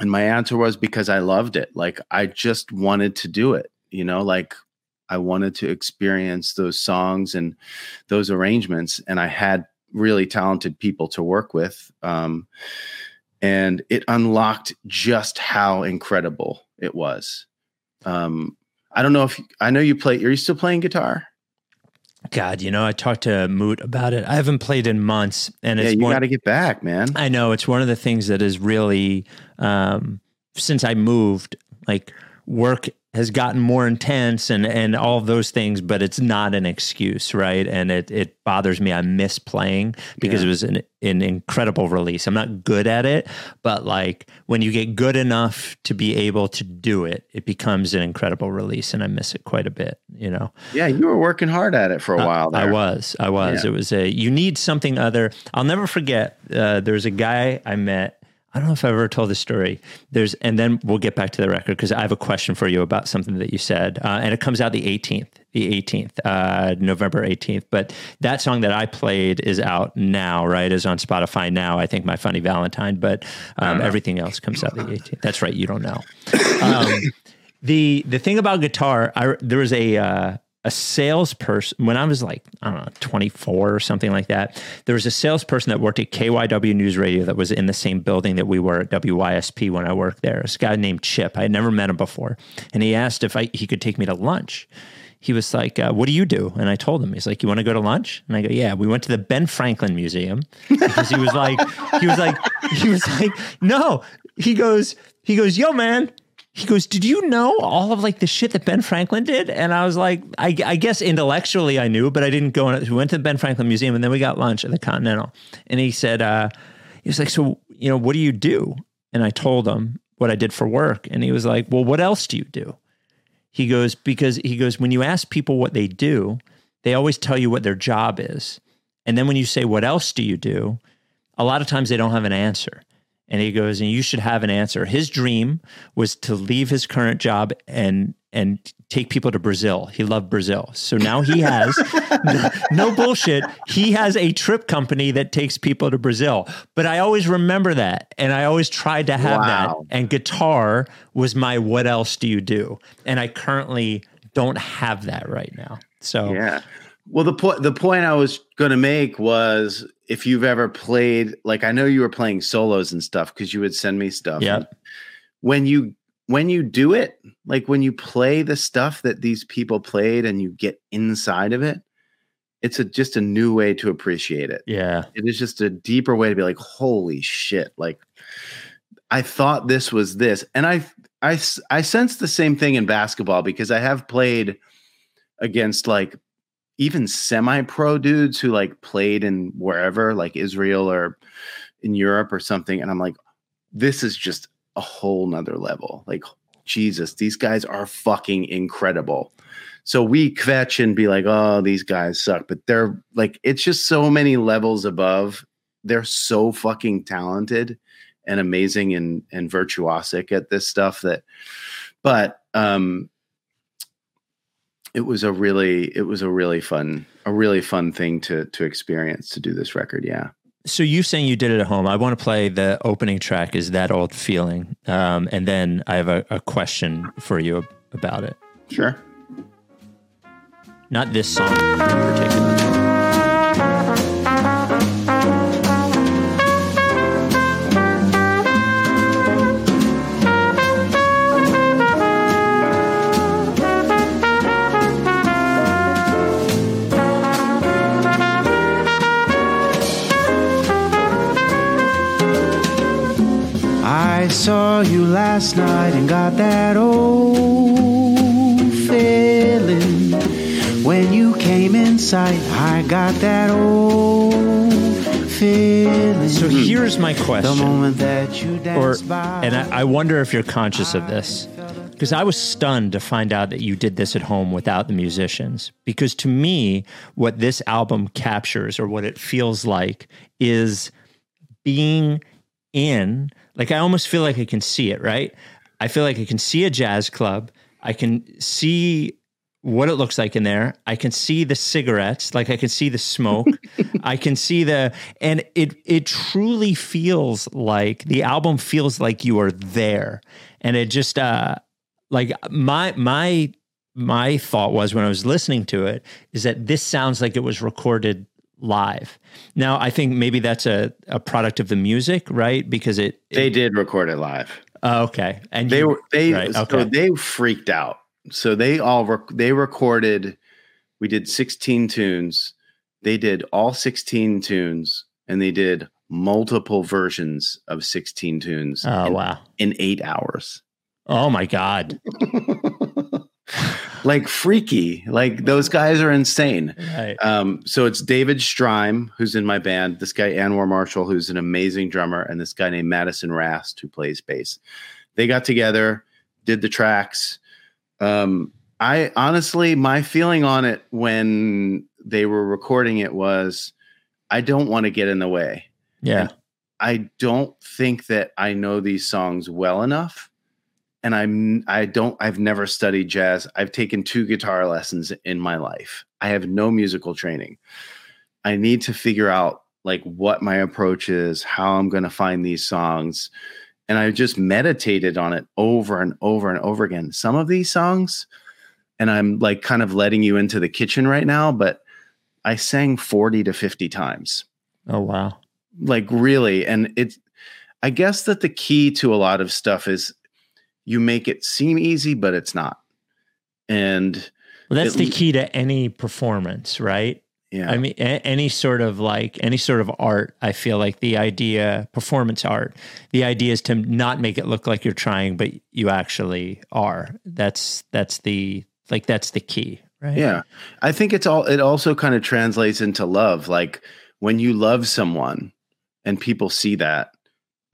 and my answer was because I loved it. Like I just wanted to do it. You know, like I wanted to experience those songs and those arrangements, and I had really talented people to work with. Um, and it unlocked just how incredible it was. Um, I don't know if I know you play. Are you still playing guitar? God, you know, I talked to Moot about it. I haven't played in months, and yeah, it's you got to get back, man. I know it's one of the things that is really um, since I moved, like work has gotten more intense and and all of those things, but it's not an excuse, right? And it it bothers me. I miss playing because Yeah. it was an an incredible release. I'm not good at it, but like when you get good enough to be able to do it, it becomes an incredible release, and I miss it quite a bit. You know. Yeah, you were working hard at it for a while. I was. I was. Yeah. It was a. You need something other. I'll never forget. Uh, there's a guy I met. I don't know if I've ever told the story. There's, and then we'll get back to the record because I have a question for you about something that you said, uh, and it comes out the 18th, the 18th, uh, November 18th. But that song that I played is out now, right? Is on Spotify now. I think my funny Valentine, but um, everything else comes out the 18th. That's right. You don't know. Um, the the thing about guitar, I, there was a uh, a salesperson when I was like, I don't know, 24 or something like that. There was a salesperson that worked at KYW News Radio that was in the same building that we were at WYSP when I worked there. This guy named Chip. I had never met him before. And he asked if I, he could take me to lunch. He was like, uh, What do you do? And I told him, He's like, You want to go to lunch? And I go, Yeah. We went to the Ben Franklin Museum because he was like, He was like, He was like, No. He goes, He goes, Yo, man, he goes, Did you know all of like the shit that Ben Franklin did? And I was like, I, I guess intellectually I knew, but I didn't go. In, we went to the Ben Franklin Museum and then we got lunch at the Continental. And he said, uh, He was like, So, you know, what do you do? And I told him what I did for work. And he was like, Well, what else do you do? He goes, Because he goes, When you ask people what they do, they always tell you what their job is. And then when you say, What else do you do? A lot of times they don't have an answer. And he goes, and you should have an answer. His dream was to leave his current job and and take people to Brazil. He loved Brazil. So now he has no, no bullshit. He has a trip company that takes people to Brazil. But I always remember that. And I always tried to have Wow. that. And guitar was my what else do you do? And I currently don't have that right now. So Yeah. Well, the point the point I was going to make was if you've ever played, like I know you were playing solos and stuff because you would send me stuff. Yeah. When you when you do it, like when you play the stuff that these people played and you get inside of it, it's a just a new way to appreciate it. yeah. It is just a deeper way to be like, holy shit! Like I thought this was this, and I, I, I sense the same thing in basketball because I have played against like even semi-pro dudes who like played in wherever, like Israel or in Europe or something, and I'm like, this is just a whole nother level. Like Jesus, these guys are fucking incredible. So we kvetch and be like, oh, these guys suck, but they're like, it's just so many levels above. They're so fucking talented and amazing and and virtuosic at this stuff that, but um, it was a really it was a really fun a really fun thing to to experience to do this record. Yeah. So you saying you did it at home? I want to play the opening track. Is that old feeling? Um, and then I have a, a question for you about it. Sure. Not this song in particular. Last night and got that old feeling. When you came in sight, I got that old feeling. So hmm. here's my the question. moment that you or by. and I, I wonder if you're conscious of this because I was stunned to find out that you did this at home without the musicians. Because to me, what this album captures or what it feels like is being in. Like I almost feel like I can see it. Right? I feel like I can see a jazz club. I can see what it looks like in there. I can see the cigarettes, like I can see the smoke. I can see the and it it truly feels like the album feels like you are there. And it just uh like my my my thought was when I was listening to it is that this sounds like it was recorded live. Now I think maybe that's a, a product of the music, right? Because it, They did record it live. oh, okay. And they you- were they right, so okay. they freaked out so they all rec- they recorded we did 16 tunes they did all 16 tunes and they did multiple versions of 16 tunes Oh in, wow. in eight hours Oh my God. like freaky like those guys are insane Right. um, so it's David Streim, who's in my band, this guy Anwar Marshall, who's an amazing drummer, and this guy named Madison Rast, who plays bass. They got together, did the tracks. Um, I honestly, my feeling on it when they were recording it was, I don't want to get in the way. Yeah. I don't think that I know these songs well enough. And I'm I don't I've never studied jazz. I've taken two guitar lessons in my life. I have no musical training. I need to figure out like what my approach is, how I'm going to find these songs. And I just meditated on it over and over and over again. Some of these songs and I'm like kind of letting you into the kitchen right now, but I sang 40 to 50 times. Oh wow. Like really. And it's, I guess that the key to a lot of stuff is you make it seem easy, but it's not. And Well, that's the l- key to any performance, right? yeah, I mean, a- any sort of like any sort of art. I feel like the idea, performance art, the idea is to not make it look like you're trying, but you actually are. That's that's the like that's the key, right? Yeah. I think it's all it also kind of translates into love. Like when you love someone and people see that,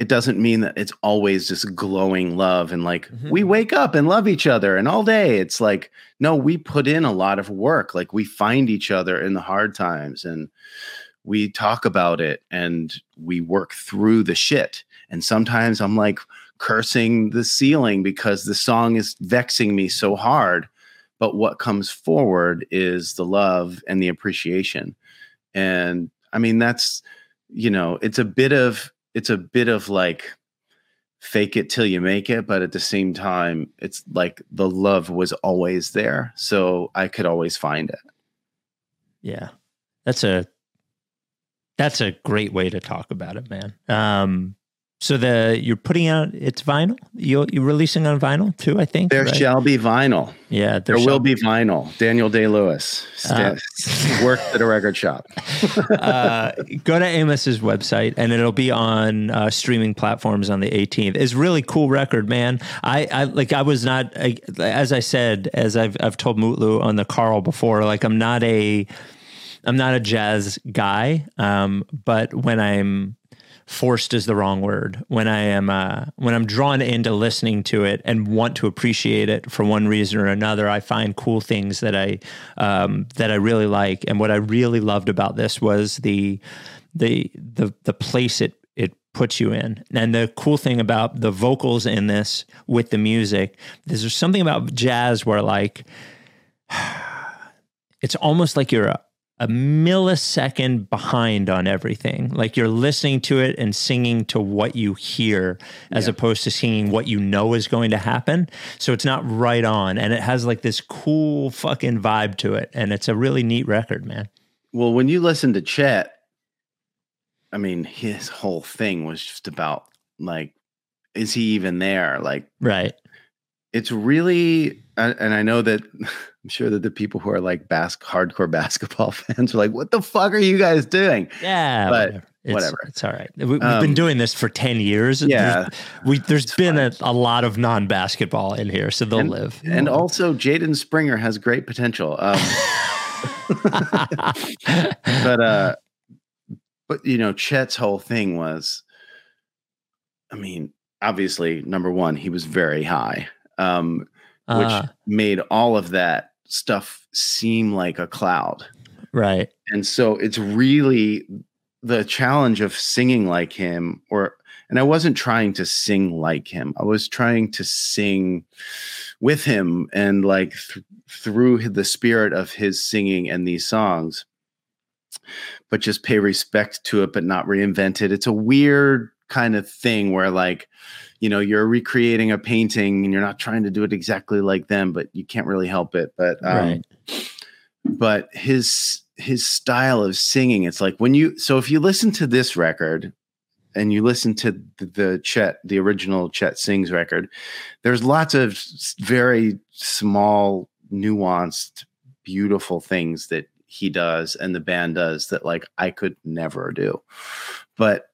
it doesn't mean that it's always just glowing love and like Mhm. we wake up and love each other and all day. It's like, no, we put in a lot of work. Like we find each other in the hard times and we talk about it and we work through the shit. And sometimes I'm like cursing the ceiling because the song is vexing me so hard but what comes forward is the love and the appreciation and i mean that's you know it's a bit of it's a bit of like fake it till you make it but at the same time it's like the love was always there so i could always find it Yeah. That's a that's a great way to talk about it, man. Um so the you're putting out it's vinyl? You you're releasing on vinyl too, I think. there right? shall be vinyl Yeah, there, shall will be vinyl daniel day lewis Uh, worked at a record shop uh, go to Amos's website and it'll be on uh, streaming platforms on the 18th. It's really cool record, man. I, I like I was not I, as I said as I've I've told Mutlu on the Carl before. Like I'm not a I'm not a jazz guy, um, but when I'm forced is the wrong word. When I am uh, when I'm drawn into listening to it and want to appreciate it for one reason or another, I find cool things that I um, that I really like. And what I really loved about this was the the the the place it it puts you in. And the cool thing about the vocals in this with the music is there's something about jazz where like it's almost like you're a, a millisecond behind on everything. Like you're listening to it and singing to what you hear as opposed to singing what you know is going to happen. So it's not right on. And it has like this cool fucking vibe to it. And it's a really neat record, man. well when you listen to chet i mean his whole thing was just about like is he even there like Right. it's really and and i know that i'm sure that the people who are like bas- hardcore basketball fans are like what the fuck are you guys doing Yeah. But whatever. It's, whatever. It's all right. We, we've Um, been doing this for 10 years. yeah. There's, we, there's been a, a lot of non basketball in here, so they'll and, live. and also jaden springer has great potential um but uh but you know chet's whole thing was i mean obviously number one he was very high um which Uh, made all of that stuff seem like a cloud. Right. and so it's really the challenge of singing like him or and i wasn't trying to sing like him. I was trying to sing with him and like th- through the spirit of his singing and these songs but just pay respect to it but not reinvent it. It's a weird kind of thing where like you know you're recreating a painting and you're not trying to do it exactly like them but you can't really help it but um, right. but his his style of singing it's like when you so if you listen to this record and you listen to the, the chet the original chet sings record there's lots of very small nuanced beautiful things that he does and the band does that like i could never do but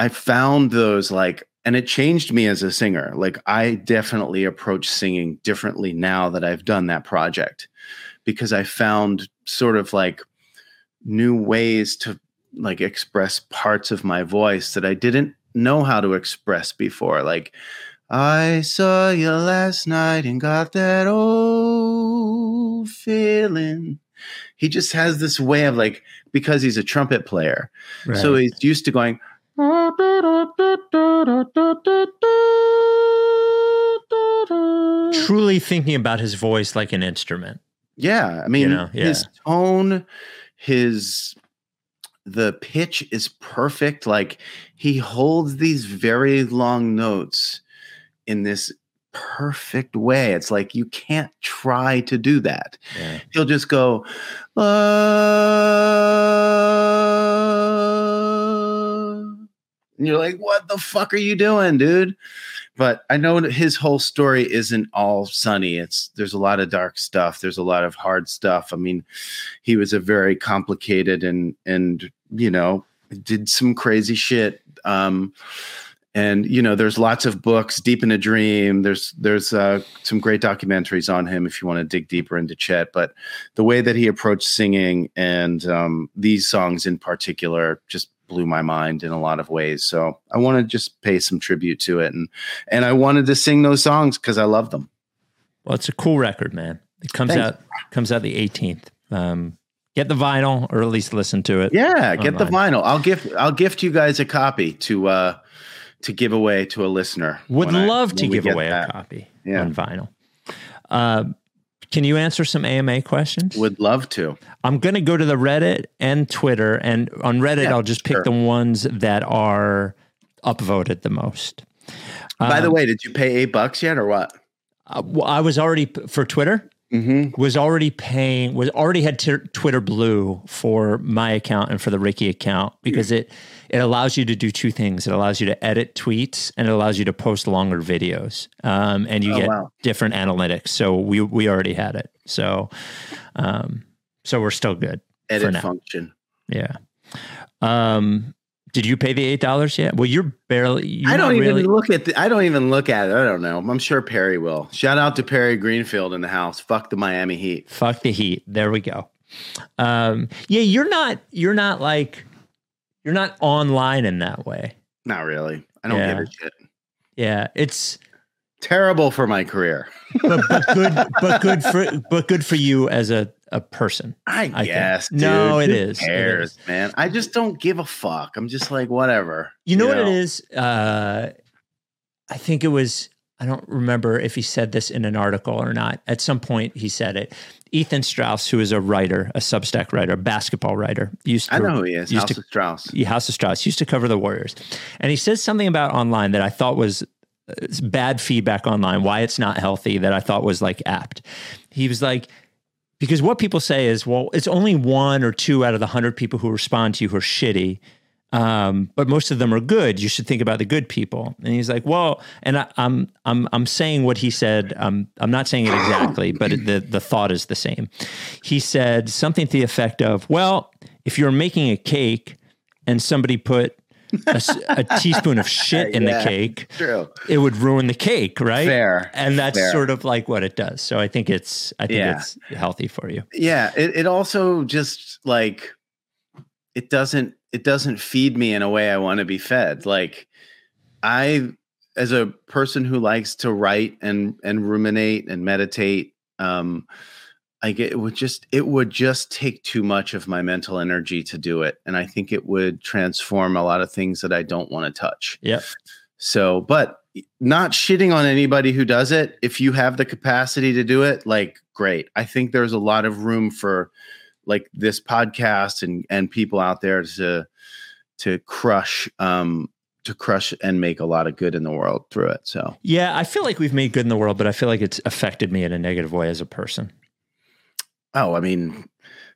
i found those like and it changed me as a singer like i definitely approach singing differently now that i've done that project because I found sort of like new ways to like express parts of my voice that I didn't know how to express before. Like, I saw you last night and got that old feeling. He just has this way of like, because he's a trumpet player. right. So he's used to going. Truly thinking about his voice like an instrument. Yeah, I mean, you know, his tone, his the pitch is perfect. Like he holds these very long notes in this perfect way. It's like you can't try to do that. Yeah. He'll just go, "Uh," and you're like, what the fuck are you doing, dude? But I know his whole story isn't all sunny. It's there's a lot of dark stuff. There's a lot of hard stuff. I mean, he was a very complicated and and you know did some crazy shit. Um, and you know, there's lots of books. Deep in a Dream. There's there's uh, some great documentaries on him if you want to dig deeper into Chet. But the way that he approached singing and um, these songs in particular just blew my mind in a lot of ways. So I want to just pay some tribute to it, and and I wanted to sing those songs because I love them. Well, it's a cool record, man. It comes Thanks. out comes out the 18th. Um, get the vinyl or at least listen to it. Yeah, get the vinyl. I'll gift I'll gift you guys a copy to uh to give away to a listener. Would when I- love to give away a copy Yeah. on vinyl. Uh, can you answer some AMA questions? Would love to. I'm going to go to the Reddit and Twitter, and on Reddit, Yeah, I'll just pick sure. the ones that are upvoted the most. By the Um, way, did you pay eight bucks yet or what? uh, well, I was already for Twitter. Mm-hmm. was already paying was already had t- Twitter Blue for my account and for the Ricky account because it it allows you to do two things. It allows you to edit tweets and it allows you to post longer videos. Um, and you Oh, get wow. different analytics. So we we already had it. So um, so we're still good. Edit function. Yeah. Um, did you pay the eight dollars yet? Well, you're barely. You're I don't even really, look at the, I don't even look at it. I don't know. I'm sure Perry will. Shout out to Perry Greenfield in the house. Fuck the Miami Heat. Fuck the heat. There we go. Um, yeah, you're not. You're not like. You're not online in that way. Not really. I don't Yeah. give a shit. Yeah, it's Terrible for my career. but, but good, but good for but good for you as a a person. I think. guess. Dude. No, it Who is. Cares, is. man. I just don't give a fuck. I'm just like whatever. You know what it is? Uh, I think it was. I don't remember if he said this in an article or not. At some point, he said it. Ethan Strauss, who is a writer, a Substack writer, a basketball writer, used to I know who he is. House to of Strauss. Yeah, House of Strauss used to cover the Warriors, and he says something about online that I thought was uh, bad feedback online. Why it's not healthy that I thought was like apt. He was like, because what people say is, well, it's only one or two out of the hundred people who respond to you who are shitty. Um, but most of them are good. You should think about the good people. And he's like, well, and I, I'm I'm I'm saying what he said. Um, I'm not saying it exactly, but it, the the thought is the same. He said something to the effect of, well, if you're making a cake and somebody put a teaspoon of shit in Yeah. the cake, True. it would ruin the cake, right? Fair. And that's Fair. sort of like what it does. So I think it's I think Yeah. it's healthy for you. Yeah. It, it also just like it doesn't it doesn't feed me in a way I want to be fed. Like I as a person who likes to write and and ruminate and meditate, um, I get it would just it would just take too much of my mental energy to do it. And I think it would transform a lot of things that I don't want to touch. Yeah. So, but not shitting on anybody who does it. If you have the capacity to do it, like great. I think there's a lot of room for like this podcast and and people out there to to crush um to crush and make a lot of good in the world through it. So, Yeah, I feel like we've made good in the world, but I feel like it's affected me in a negative way as a person. oh, I mean,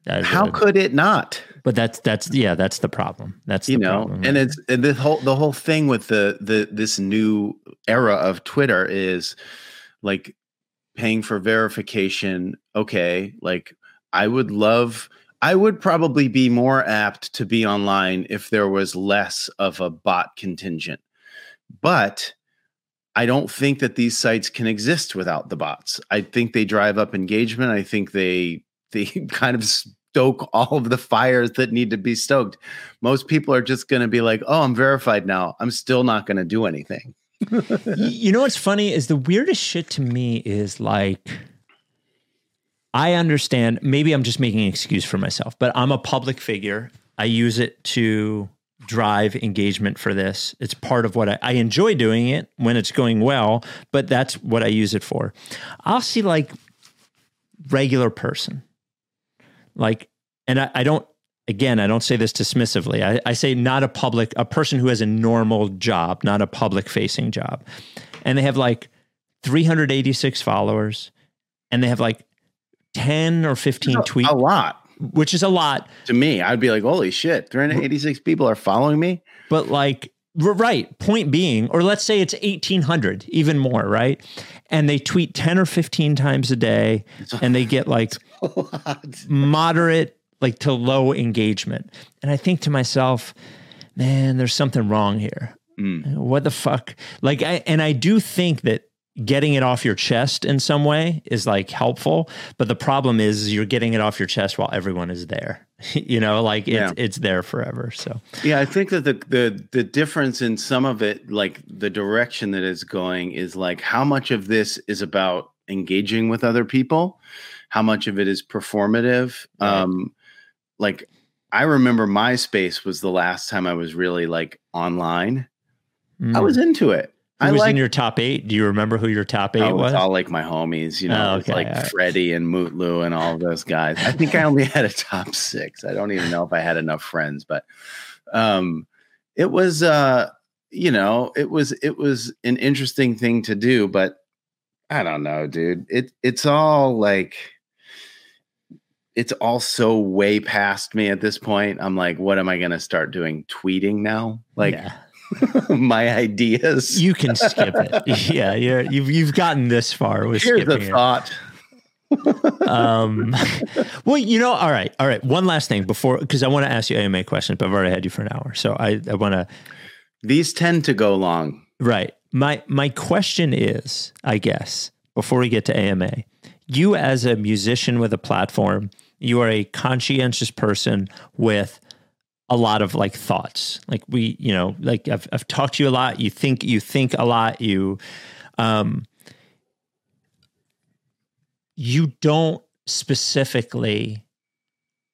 how could it not? But that's that's yeah, that's the problem. That's you the know problem. and it's and the whole the whole thing with the the this new era of twitter is like paying for verification okay like i would love i would probably be more apt to be online if there was less of a bot contingent but i don't think that these sites can exist without the bots i think they drive up engagement i think they they kind of stoke all of the fires that need to be stoked most people are just going to be like, "Oh, I'm verified now. I'm still not going to do anything." You know what's funny is the weirdest shit to me is like I understand maybe I'm just making an excuse for myself, but I'm a public figure. I use it to drive engagement for this. It's part of what I, I enjoy doing it when it's going well, but that's what I use it for. I'll see like regular person. Like, and I, I don't again, I don't say this dismissively. I, I say not a public, a person who has a normal job, not a public facing job. And they have like 386 followers, and they have like 10 or 15 tweets, A lot which is a lot. to me. I'd be like, holy shit, 386 people are following me. But like, right. Point being, or let's say it's 1800, even more, right? And they tweet 10 or 15 times a day and they get like moderate, like to low engagement. And I think to myself, man, there's something wrong here. Mm. What the fuck? Like, I, and I do think that getting it off your chest in some way is like helpful. But the problem is you're getting it off your chest while everyone is there. you know, like it's, Yeah. it's there forever. So, Yeah, I think that the the the difference in some of it, like the direction that it's going, is like how much of this is about engaging with other people, how much of it is performative. Right. Um, like I remember MySpace was the last time I was really like online. I mm. was into it. Who I was like in your top eight? Do you remember who your top eight Oh, was? it's all like my homies, you know, Oh, okay, like right. Freddie and Mutlu and all those guys. I think I only had a top six. I don't even know if I had enough friends, but um, it was, uh, you know, it was it was an interesting thing to do, but I don't know, dude. It it's all like it's all so way past me at this point. I'm like, what am I going to start doing? Tweeting now, like Yeah. my ideas. you can skip it. yeah, you're, you've you've gotten this far with Here's skipping it. thought. Um, well, you know, all right, all right. One last thing before, because I want to ask you AMA questions, but I've already had you for an hour, so I I want to. These tend to go long. Right. My my question is, I guess, before we get to AMA, you as a musician with a platform, you are a conscientious person with a lot of like thoughts. Like we, you know, like I've I've talked to you a lot. You think you think a lot. You um you don't specifically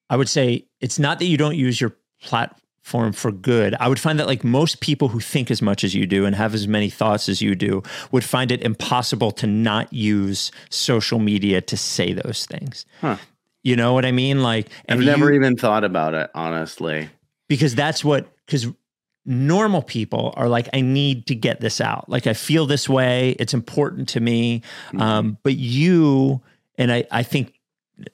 I would say it's not that you don't use your platform for good. I would find that like most people who think as much as you do and have as many thoughts as you do would find it impossible to not use social media to say those things. Huh. You know what I mean? Like, I've never you- even thought about it, honestly. Because that's what because normal people are like i need to get this out. Like i feel this way. It's important to me. Um, but you and I, I think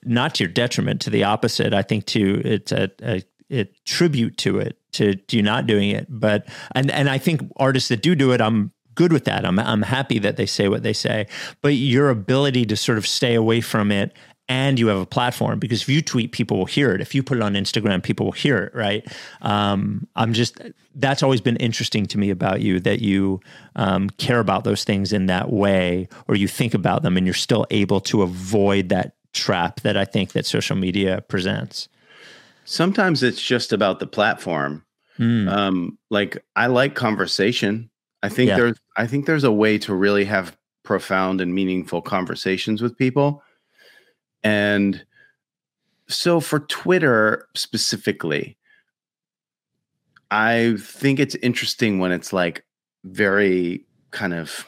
not to your detriment to the opposite i think to it's a, a, a tribute to it to, to you not doing it. But and and i think artists that do do it i'm good with that. I'm i'm happy that they say what they say. But your ability to sort of stay away from it and you have a platform because if you tweet people will hear it if you put it on instagram people will hear it right um, i'm just that's always been interesting to me about you that you um, care about those things in that way or you think about them and you're still able to avoid that trap that i think that social media presents Sometimes it's just about the platform. Mm. Um, like I like conversation. I think Yeah. there's I think there's a way to really have profound and meaningful conversations with people. And so for Twitter specifically, I think it's interesting when it's like very kind of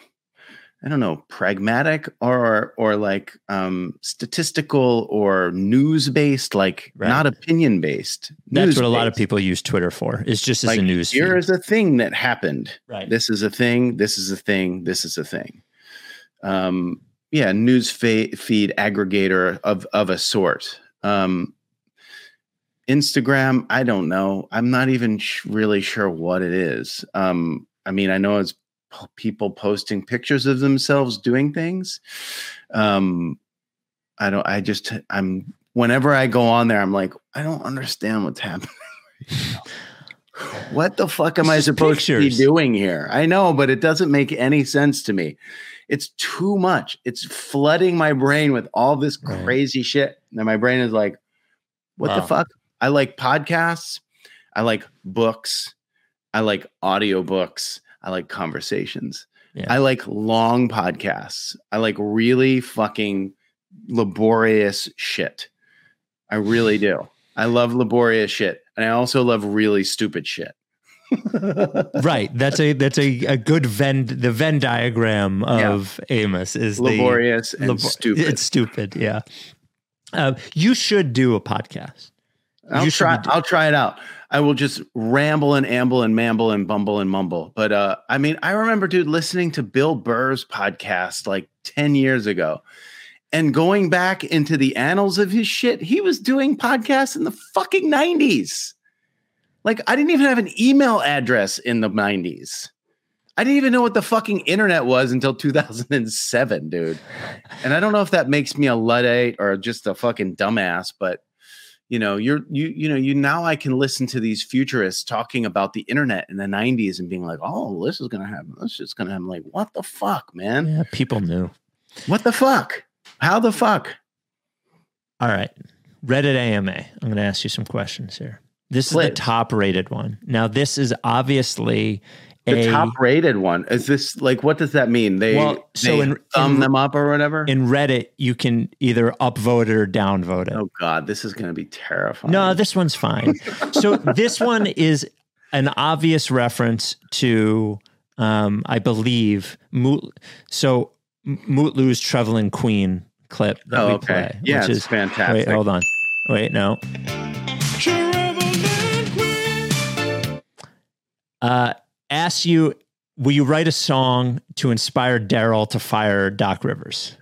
I don't know, pragmatic or or like um statistical or news based, like Right. not opinion based. that's what a lot of people use twitter for It's just as a news feed. here is a thing that happened. right This is a thing. This is a thing. This is a thing. Um, yeah, news feed aggregator of of a sort. Um, Instagram, I don't know. I'm not even sh- really sure what it is. Um, I mean, I know it's p- people posting pictures of themselves doing things. Um, I don't. I just. I'm. Whenever I go on there, I'm like, I don't understand what's happening. what the fuck am I supposed to be doing here? I know, but it doesn't make any sense to me. It's too much. It's flooding my brain with all this Right. crazy shit. And my brain is like, what the fuck? I like podcasts. I like books. I like audiobooks. I like conversations. Yeah. I like long podcasts. I like really fucking laborious shit. I really do. I love laborious shit. And I also love really stupid shit. right that's a that's a, a good venn the venn diagram of amos is the laborious and Labo- stupid. It's stupid. Yeah. Um, you should do a podcast. I'll You try. I'll try it out. I will just ramble and amble and mamble and bumble and mumble. But uh, I mean, I remember, dude, listening to Bill Burr's podcast like ten years ago, and going back into the annals of his shit. He was doing podcasts in the fucking nineties. Like, I didn't even have an email address in the nineties. I didn't even know what the fucking internet was until 2007, dude. And I don't know if that makes me a luddite or just a fucking dumbass, but you know, you're you you know, you now I can listen to these futurists talking about the internet in the 90s and being like, "Oh, this is going to happen. This is going to happen." Like, what the fuck, man? Yeah, people knew. What the fuck? How the fuck? All right. Reddit AMA. I'm going to ask you some questions here. This is the top rated one. Now, this is obviously The a top rated one. Is this like what does that mean? They Well, so they in- thumb in- them up or whatever? in Reddit. You can either upvote it or downvote it. oh god, this is going to be terrifying. No, this one's fine. so this one is an obvious reference to, um, I believe, Moot. So M- Mutlu's "Traveling Queen" clip that Oh, we okay. play, Yeah, which it's is fantastic. Wait, hold on. Wait, no. Uh, ask you, will you write a song to inspire Daryl to fire Doc Rivers?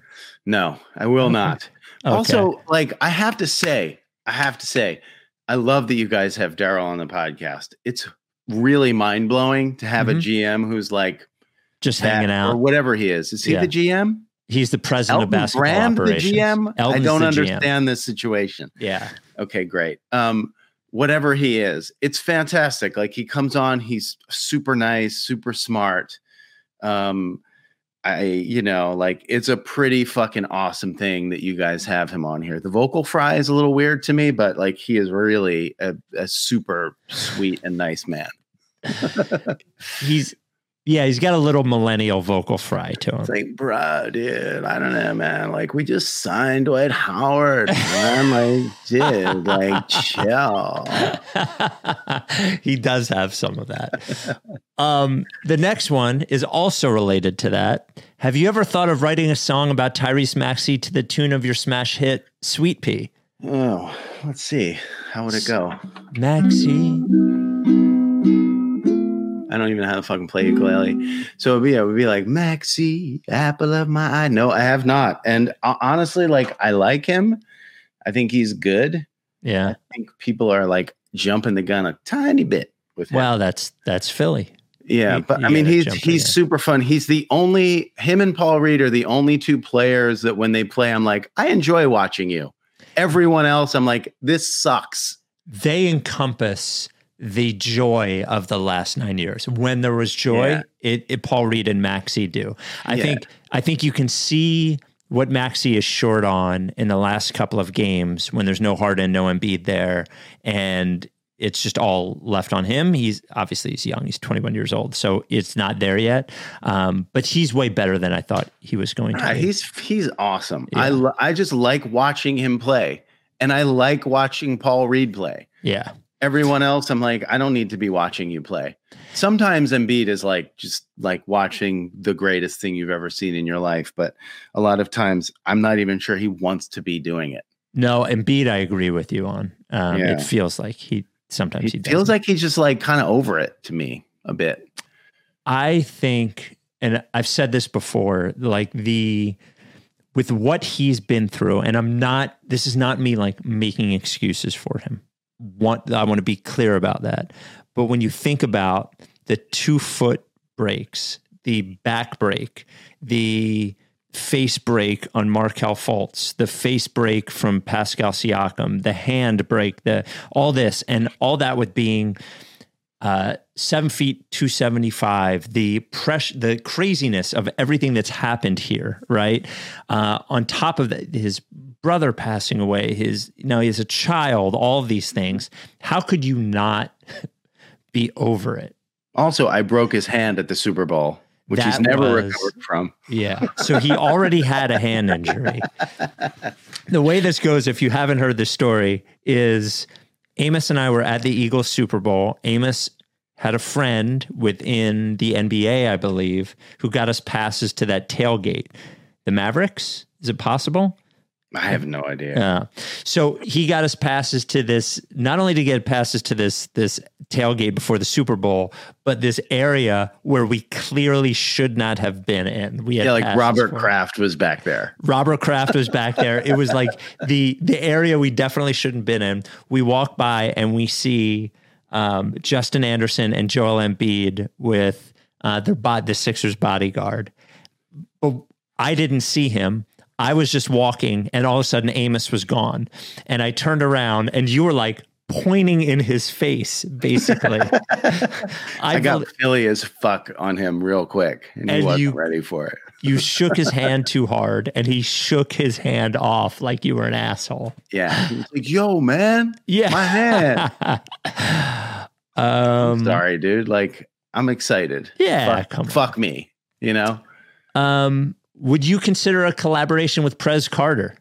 No, I will not. Okay. Also, like I have to say, I have to say, I love that you guys have Daryl on the podcast. It's really mind blowing to have Mhm. a GM who's like just hanging out or whatever he is. Is he Yeah. the GM? He's the president of Elton basketball Brand, the operations. GM? I don't the GM. understand this situation. Yeah. Okay, great. Um, whatever he is, it's fantastic. Like he comes on, he's super nice, super smart. Um, I, you know, like it's a pretty fucking awesome thing that you guys have him on here. The vocal fry is a little weird to me, but like he is really a, a super sweet and nice man. He's yeah, he's got a little millennial vocal fry to him. It's like, bro, dude, I don't know, man. Like, we just signed Dwight Howard, man. Like, dude, like, chill. he does have some of that. Um, the next one is also related to that. Have you ever thought of writing a song about Tyrese Maxey to the tune of your smash hit "Sweet Pea"? Oh, let's see. How would it go? Maxey, I don't even know how to fucking play ukulele. So it'd be, it would be like, Maxey, apple of my eye. No, I have not. And uh, honestly, like, I like him. I think he's good. yeah. I think people are like jumping the gun a tiny bit with him. Well, that's that's Philly. Yeah, You- but you I mean, gotta he's in he's super fun. He's the only him and Paul Reed are the only two players that when they play, I'm like, I enjoy watching you. Everyone else, I'm like, this sucks. They encompass the joy of the last nine years. When there was joy, Yeah. it, it Paul Reed and Maxey do. I Yeah. think I think you can see what Maxey is short on in the last couple of games when there's no Harden, no Embiid there, and it's just all left on him. He's obviously he's young; he's 21 years old, so it's not there yet. Um, but he's way better than I thought he was going to. Be. he's he's awesome. I lo- I just like watching him play, and I like watching Paul Reed play. yeah, Everyone else, I'm like, I don't need to be watching you play. Sometimes Embiid is like just like watching the greatest thing you've ever seen in your life, but a lot of times I'm not even sure he wants to be doing it. no Embiid, I agree with you on. Um, Yeah. It feels like he sometimes he, He feels like he's just like kind of over it to me a bit. I think, and I've said this before, like the with what he's been through, and I'm not. This is not me like making excuses for him. Want I want to be clear about that. But when you think about the two foot breaks, the back break, the face break on Markelle Fultz, the face break from Pascal Siakam, the hand break, the all this, and all that with being uh, seven feet two seventy five. The press, the craziness of everything that's happened here, right? Uh, on top of that, his brother passing away, his now he has a child. All these things. How could you not be over it? Also, I broke his hand at the Super Bowl, which he's never was- recovered from. Yeah. So he already had a hand injury. The way this goes, if you haven't heard the story, is Amos and I were at the Eagles Super Bowl. Amos had a friend within the NBA, I believe, who got us passes to that tailgate. The Mavericks? Is it possible? I have no idea. Yeah. So he got us passes to this, not only to get passes to this this tailgate before the Super Bowl, but this area where we clearly should not have been in. We had Yeah, like Robert for- Kraft was back there. Robert Kraft was back there. It was like the the area we definitely shouldn't been in. We walk by and we see um, Justin Anderson and Joel Embiid with uh, their bod, the Sixers bodyguard. But I didn't see him. I was just walking, and all of a sudden Amos was gone, and I turned around, and you were like pointing in his face, basically. I, got bel- Philly as fuck on him real quick, and he wasn't you- ready for it. you shook his hand too hard, and he shook his hand off like you were an asshole. Yeah, he was like, "Yo, man, Yeah. my hand." um, Sorry, dude. Like, I'm excited. Yeah, fuck, come fuck me. You know, Um, would you consider a collaboration with Prez Carter?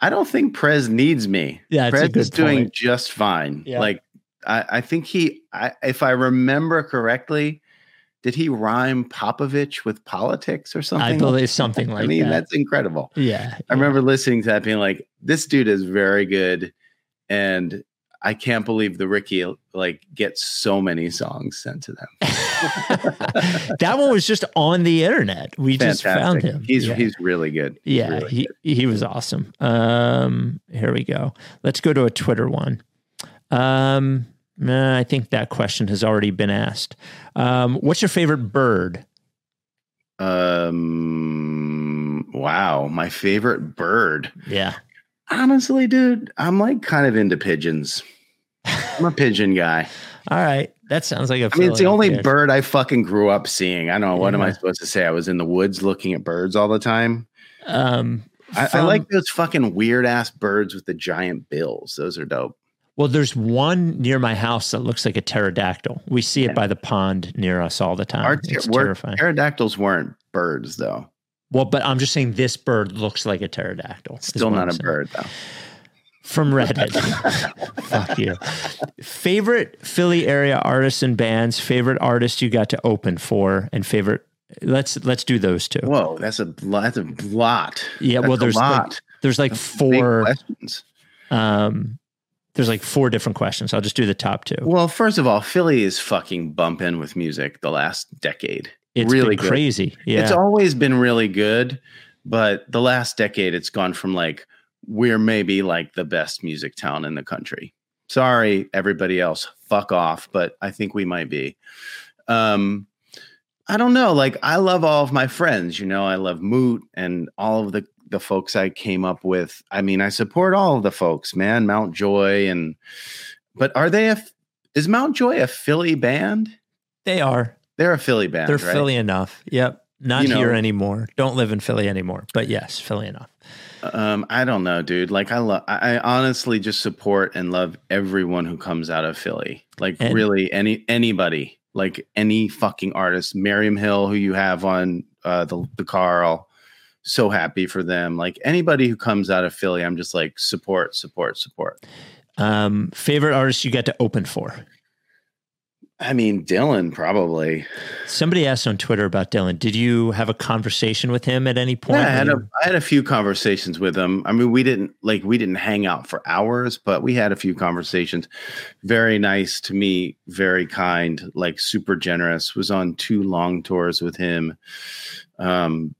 I don't think Prez needs me. Yeah, Prez is doing point. just fine. Yeah. Like, I, I think he, I, if I remember correctly, did he rhyme Popovich with politics or something? I believe something like I mean, that. that's incredible. yeah, I remember listening to that, being like, "This dude is very good," and I can't believe the Ricky like gets so many songs sent to them. that one was just on the internet. We just found him. He's yeah. he's really good. He's yeah, really he he was awesome. Um, here we go. Let's go to a Twitter one. Um, nah, I think that question has already been asked. Um, what's your favorite bird? Um. Wow, my favorite bird. Yeah, Honestly, dude, I'm like kind of into pigeons. I'm a pigeon guy. all right. That sounds like a. I mean, it's the only bird I fucking grew up seeing. I don't know. What am I supposed to say? I was in the woods looking at birds all the time. Um, I, I like those fucking weird ass birds with the giant bills. Those are dope. Well, there's one near my house that looks like a pterodactyl. We see Yeah. it by the pond near us all the time. Our it's terrifying. pterodactyls weren't birds, though. Well, but I'm just saying this bird looks like a pterodactyl. Still not a bird, though. From Reddit. Fuck you. Favorite Philly area artists and bands. Favorite artist you got to open for, and favorite. Let's let's do those two. Whoa, that's a that's a lot. yeah. That's Well, there's like, lot. there's like Big four. questions. Um, there's like four different questions. I'll just do the top two. Well, first of all, Philly is fucking bumping with music the last decade. It's really crazy. Yeah. It's always been really good, but the last decade it's gone from like we're maybe like the best music town in the country. Sorry, everybody else, fuck off, but I think we might be. Um, I don't know. Like I love all of my friends. You know, I love Moot and all of the the folks I came up with. I mean, I support all of the folks, man. Mount Joy and but are they a is Mount Joy a Philly band? they are. They're a Philly band. They're right? Philly enough. Yep. Not You know- here anymore. Don't live in Philly anymore. But yes, Philly enough. Um, I don't know, dude. Like I love I honestly just support and love everyone who comes out of Philly. Like And- really any anybody, like any fucking artist. Miriam Hill, who you have on uh the the Carl. So happy for them. Like anybody who comes out of Philly, I'm just like support, support, support. Um, favorite artist you got to open for? I mean, Dylan probably. Somebody asked on Twitter about Dylan. Did you have a conversation with him at any point? Yeah, I had a I had a few conversations with him. I mean, we didn't like we didn't hang out for hours, but we had a few conversations. Very nice to me, very kind, like super generous. Was on two long tours with him. Um,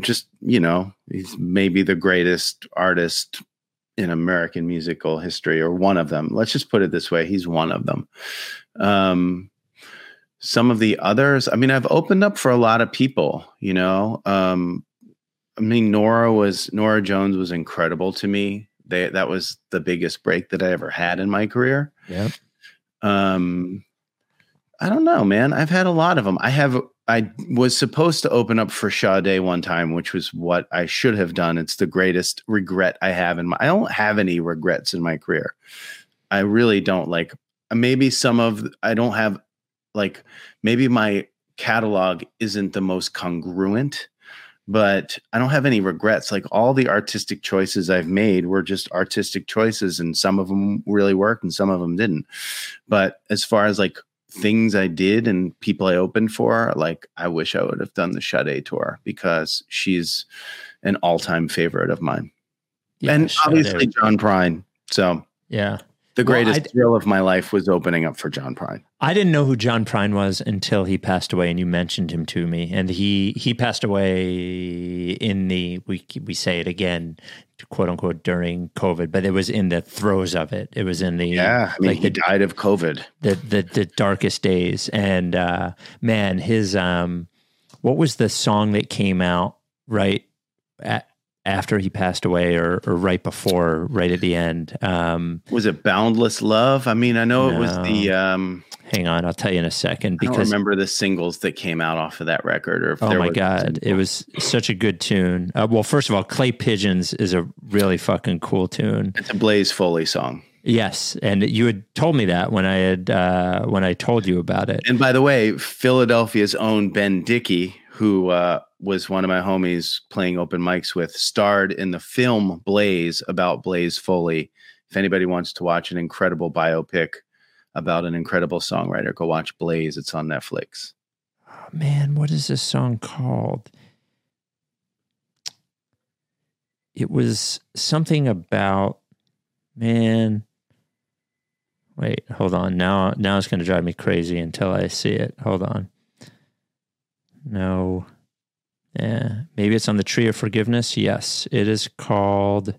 just you know, he's maybe the greatest artist in American musical history, or one of them. Let's just put it this way: he's one of them. Um, some of the others, I mean, I've opened up for a lot of people. You know, um, I mean, Nora was Norah Jones was incredible to me. They that was the biggest break that I ever had in my career. Yeah. Um, I don't know, man. I've had a lot of them. I have. I was supposed to open up for Sade one time, which was what I should have done. It's the greatest regret I have in my. I don't have any regrets in my career. I really don't like. Uh, maybe some of I don't have like maybe my catalog isn't the most congruent but I don't have any regrets. Like all the artistic choices I've made were just artistic choices, and some of them really worked and some of them didn't. But as far as like things I did and people I opened for, like I wish I would have done the Sade tour because she's an all time favorite of mine. Yeah, and obviously. John Prine. So yeah. The Well, greatest I'd- thrill of my life was opening up for John Prine. I didn't know who John Prine was until he passed away, and you mentioned him to me. And he he passed away in the we we say it again, quote unquote, during COVID, but it was in the throes of it. It was in the Yeah, I mean, like he the died of COVID. the the, the darkest days. And uh, man, his um, what was the song that came out right at, after he passed away, or or right before, right at the end? Um, Was it Boundless Love? I mean, I know it was the. um hang on, I'll tell you in a second Because I remember the singles that came out off of that record, or if Oh my god, it was such a good tune. Uh, well, first of all, Clay Pigeons is a really fucking cool tune. It's a Blaze Foley song. Yes, and you had told me that when I had uh, when I told you about it. And by the way, Philadelphia's own Ben Dickey, who uh, was one of my homies playing open mics with, starred in the film Blaze about Blaze Foley. If anybody wants to watch an incredible biopic about an incredible songwriter, go watch Blaze. It's on Netflix. Oh, man, what is this song called? It was something about man. Wait, hold on. Now, now it's going to drive me crazy until I see it. Hold on. No. Yeah, maybe it's on the Tree of Forgiveness. Yes, it is called.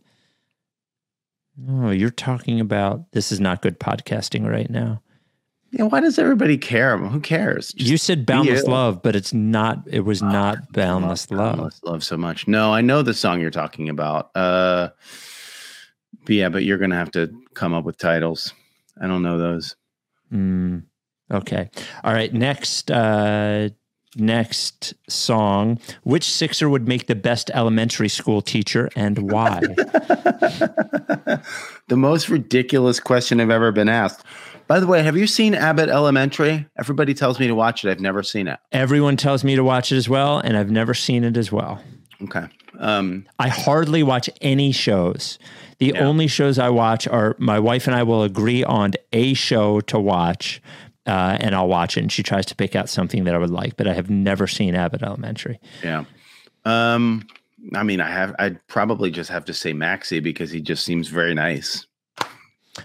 Oh, you're talking about this is not good podcasting right now. Yeah, why does everybody care? Who cares? Just you said boundless love, but it's not. It was not boundless love love. Boundless love so much. No, I know the song you're talking about. Uh, but yeah, but you're gonna have to come up with titles. I don't know those. Mm, okay. All right. Next. Uh, next song. Which Sixer would make the best elementary school teacher, and why? the most ridiculous question I've ever been asked. By the way, have you seen Abbott Elementary? Everybody tells me to watch it. I've never seen it. Everyone tells me to watch it as well, and I've never seen it as well. Okay. Um, I hardly watch any shows. The Yeah. only shows I watch are my wife and I will agree on a show to watch, uh, and I'll watch it. And she tries to pick out something that I would like, but I have never seen Abbott Elementary. yeah. Um, I mean, I have. I'd probably just have to say Maxey because he just seems very nice.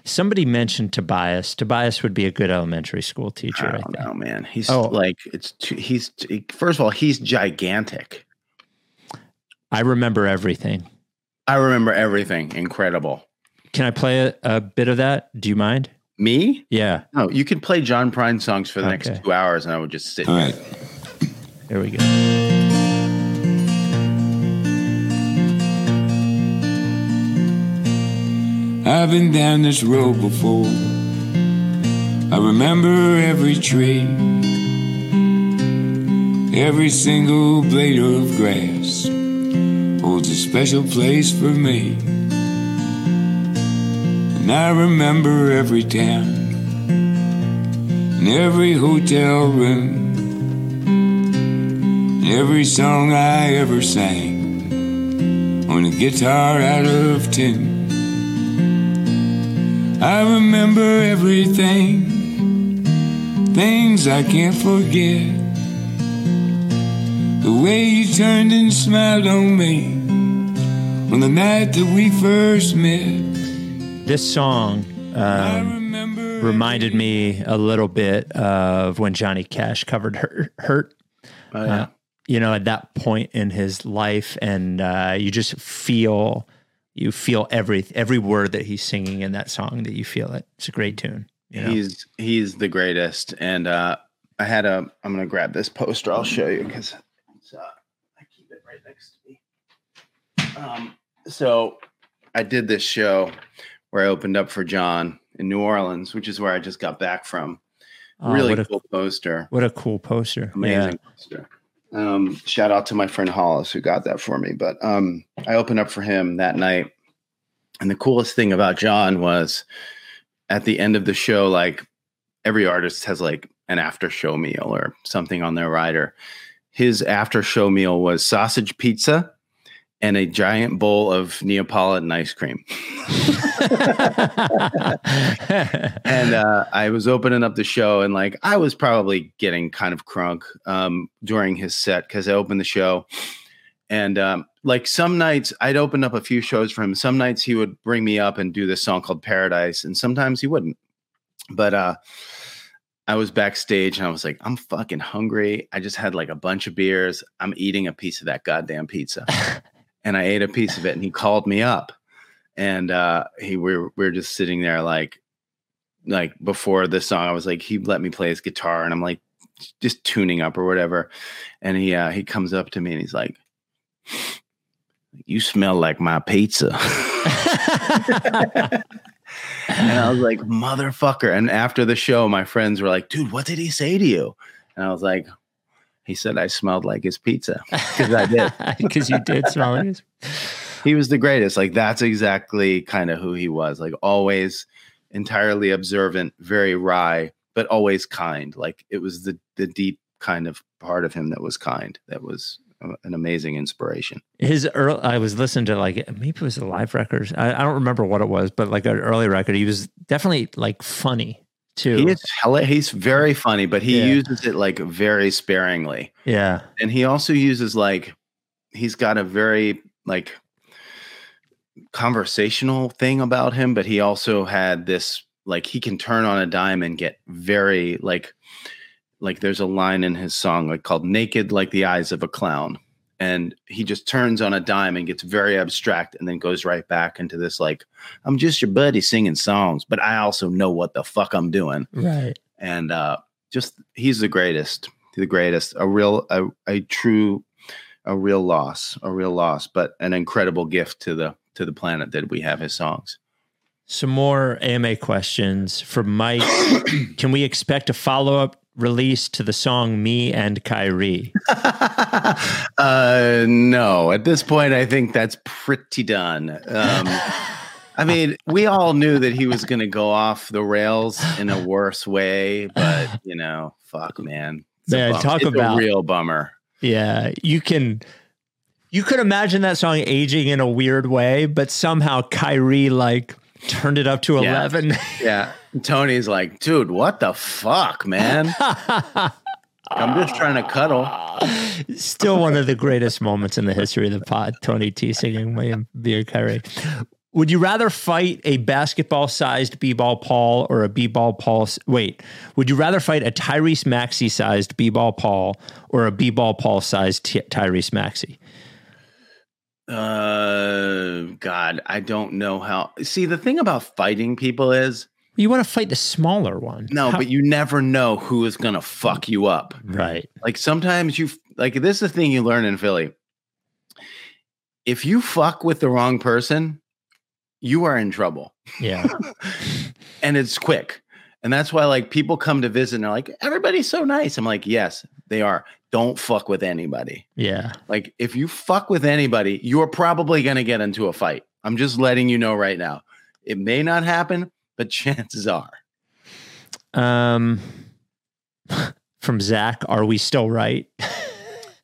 Somebody mentioned Tobias. Tobias would be a good elementary school teacher. I I don't think. know, man. He's Oh. like it's. Too, he's first of all, he's gigantic. I remember everything. I remember everything. Incredible. Can I play a, a bit of that? Do you mind? Me? Yeah. No, you could play John Prine songs for the Okay. next two hours, and I would just sit. All here. right. Here we go. I've been down this road before. I remember every tree, every single blade of grass holds a special place for me. And I remember every town and every hotel room, and every song I ever sang on a guitar out of tin. I remember everything, things I can't forget. The way you turned and smiled on me on the night that we first met. This song um, reminded me a little bit of when Johnny Cash covered Hurt. Hurt. Oh, yeah. Uh, you know, at that point in his life, and uh, you just feel you feel every every word that he's singing in that song. That you feel it. It's a great tune. You know? He's he's the greatest. And uh I had a I'm gonna grab this poster, I'll show you because it's uh I keep it right next to me. Um so I did this show where I opened up for John in New Orleans, which is where I just got back from. Oh, really what a cool poster. what a cool poster. Amazing poster. Um, shout out to my friend Hollis who got that for me. But um, I opened up for him that night. And the coolest thing about John was at the end of the show, like every artist has like an after show meal or something on their rider. His after show meal was sausage pizza and a giant bowl of Neapolitan ice cream. And uh, I was opening up the show, and like I was probably getting kind of crunk um, during his set because I opened the show, and um, like some nights I'd open up a few shows for him. Some nights he would bring me up and do this song called Paradise, and sometimes he wouldn't. But uh I was backstage and I was like, I'm fucking hungry. I just had like a bunch of beers. I'm eating a piece of that goddamn pizza. and I ate a piece of it and he called me up. And uh he we were, we were just sitting there like like before the song, I was like, he let me play his guitar and I'm like just tuning up or whatever. And he uh he comes up to me and he's like, You smell like my pizza. and I was like, motherfucker. And after the show, my friends were like, dude, what did he say to you? And I was like, he said I smelled like his pizza. Because I did. Because you did smell it. he was the greatest. Like that's exactly kind of who he was. Like always entirely observant, very wry, but always kind. Like it was the the deep kind of part of him that was kind. That was an amazing inspiration. His early, I was listening to like maybe it was a live record. I, I don't remember what it was, but like an early record. He was definitely like funny too. He is hella, he's very funny, but he Yeah. uses it like very sparingly. yeah, and he also uses like he's got a very like conversational thing about him but he also had this like he can turn on a dime and get very like like there's a line in his song like called naked like the eyes of a clown and he just turns on a dime and gets very abstract and then goes right back into this like i'm just your buddy singing songs but i also know what the fuck i'm doing right. and uh, just he's the greatest, the greatest, a real, a, a true, a real loss, a real loss, but an incredible gift to the to the planet that we have his songs. Some more AMA questions from Mike. Can we expect a follow up release to the song "Me and Kyrie"? uh, no, at this point, I think that's pretty done. Um, I mean, we all knew that he was going to go off the rails in a worse way, but you know, fuck, man. It's a Man, talk it's about- a real bummer. Yeah, you can. You could imagine that song aging in a weird way, but somehow Kyrie like turned it up to Yeah. eleven. Yeah. Tony's like, dude, what the fuck, man? I'm just trying to cuddle. Still one of the greatest moments in the history of the pod. Tony T singing William Beer Kyrie. Would you rather fight a basketball sized B ball Paul or a B ball Paul? Wait, would you rather fight a Tyrese Maxey sized B ball Paul or a B ball Paul sized Ty- Tyrese Maxey? Uh, God, I don't know how. See, the thing about fighting people is You want to fight the smaller one. no, How- but you never know who is going to fuck you up. right. Like sometimes you, like, this is the thing you learn in Philly. If you fuck with the wrong person, you are in trouble. Yeah. and it's quick. And that's why like people come to visit and they're like, everybody's so nice. I'm like, yes, they are. Don't fuck with anybody. Yeah. Like if you fuck with anybody, you're probably gonna get into a fight. I'm just letting you know right now. It may not happen, but chances are. Um, from Zach, are we still right?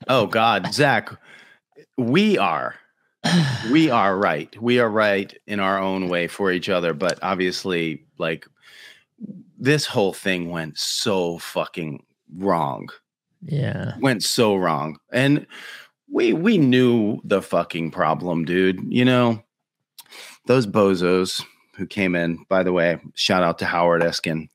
Oh God, Zach, we are. We are right. We are right in our own way for each other. But obviously, like this whole thing went so fucking wrong. Yeah. went so wrong and we we knew the fucking problem dude you know those bozos who came in by the way shout out to howard eskin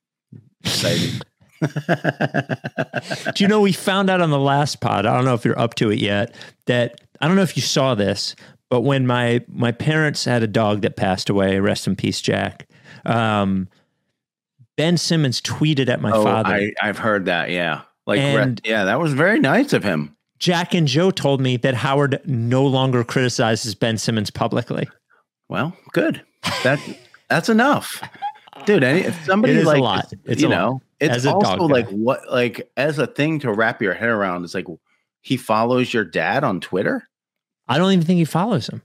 Exciting. Do you know we found out on the last pod? I don't know if you're up to it yet. That I don't know if you saw this, but when my my parents had a dog that passed away, rest in peace, Jack. Um, ben Simmons tweeted at my oh, father. I, i've heard that yeah like And- yeah that was very nice of him Jack and Joe told me that Howard no longer criticizes Ben Simmons publicly. well good that that's enough dude any, if somebody It is a like lot. It's you a lot. know it's As a also guy. like what like as a thing to wrap your head around it's like he follows your dad on twitter I don't even think he follows him.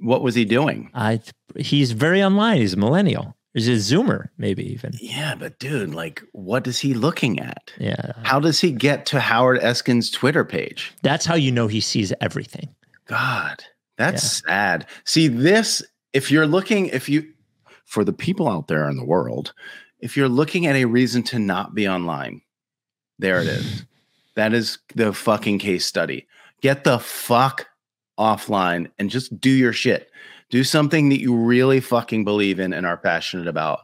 what was he doing I he's very online. He's a millennial. He's a Zoomer, maybe even. yeah but dude like what is he looking at Yeah, how does he get to howard eskin's twitter page that's how you know he sees everything. god that's sad see this if you're looking if you for the people out there in the world if you're looking at a reason to not be online there it is that is the fucking case study get the fuck offline and just do your shit. Do something that you really fucking believe in and are passionate about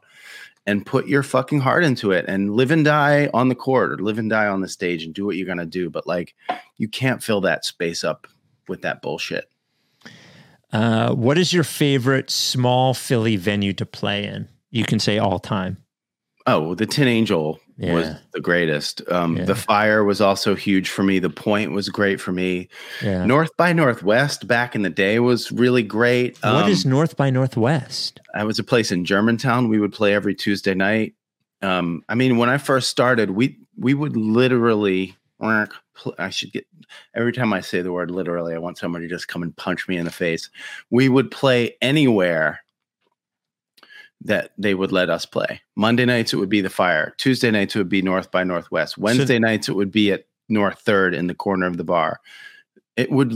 and put your fucking heart into it and live and die on the court or live and die on the stage and do what you're going to do. But like, you can't fill that space up with that bullshit. Uh, what is your favorite small Philly venue to play in? You can say all time. Oh, the Tin Angel was the greatest. Um, Yeah. The Fire was also huge for me. The Point was great for me. Yeah. North by Northwest back in the day was really great. what Um, is North by Northwest? I was a place in Germantown. We would play every Tuesday night. Um, I mean, when I first started, we we would literally. I should get every time I say the word literally. I want somebody to just come and punch me in the face. We would play anywhere that they would let us play. Monday nights it would be the Fire. Tuesday nights it would be North by Northwest. Wednesday nights it would be at North Third in the corner of the bar. It would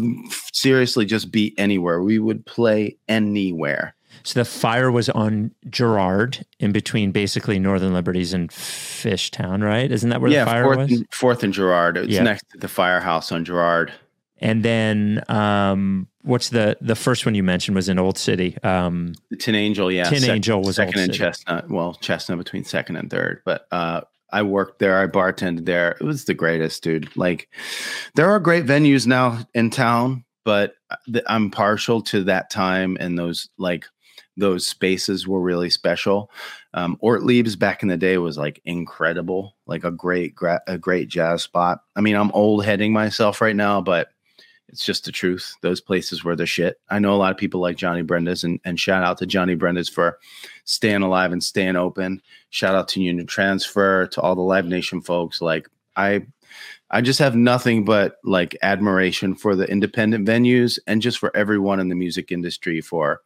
seriously just be anywhere. We would play anywhere. So the fire was on Girard in between basically Northern Liberties and Fishtown, right? Isn't that where yeah, the fire fourth was? and, fourth and Girard. It's Yeah. next to the firehouse on Girard. And then um, what's the the first one you mentioned was in Old City. Um, The Tin Angel, yeah. Tin Angel was second Old and City. Chestnut. Well, Chestnut between second and third. But uh, I worked there. I bartended there. It was the greatest, dude. Like, there are great venues now in town, but th- I'm partial to that time and those like those spaces were really special. Um, Ortlieb's back in the day was like incredible, like a great, gra- a great jazz spot. I mean, I'm old heading myself right now, but it's just the truth. Those places were the shit. I know a lot of people like Johnny Brenda's, and, and shout out to Johnny Brenda's for staying alive and staying open. Shout out to Union Transfer, to all the Live Nation folks. Like I, I just have nothing but like admiration for the independent venues and just for everyone in the music industry for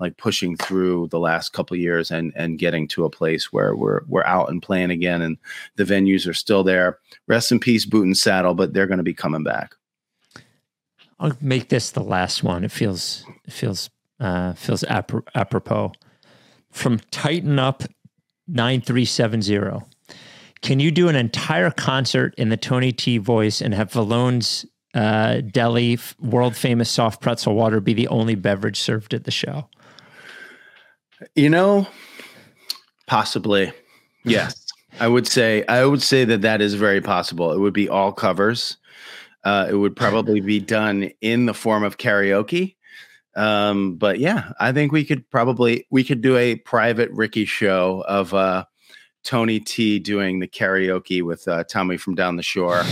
like pushing through the last couple years and and getting to a place where we're we're out and playing again and the venues are still there. Rest in peace, Boot and Saddle, but they're going to be coming back. I'll make this the last one. It feels it feels uh, feels apro- apropos. From Tighten Up nine three seven zero. Can you do an entire concert in the Tony T voice and have Valone's uh, Deli world famous soft pretzel water be the only beverage served at the show? You know, possibly. Yes. I would say I would say that that is very possible. It would be all covers. Uh, it would probably be done in the form of karaoke. Um, but yeah, I think we could probably we could do a private Ricky show of uh, Tony T doing the karaoke with uh, Tommy from down the shore,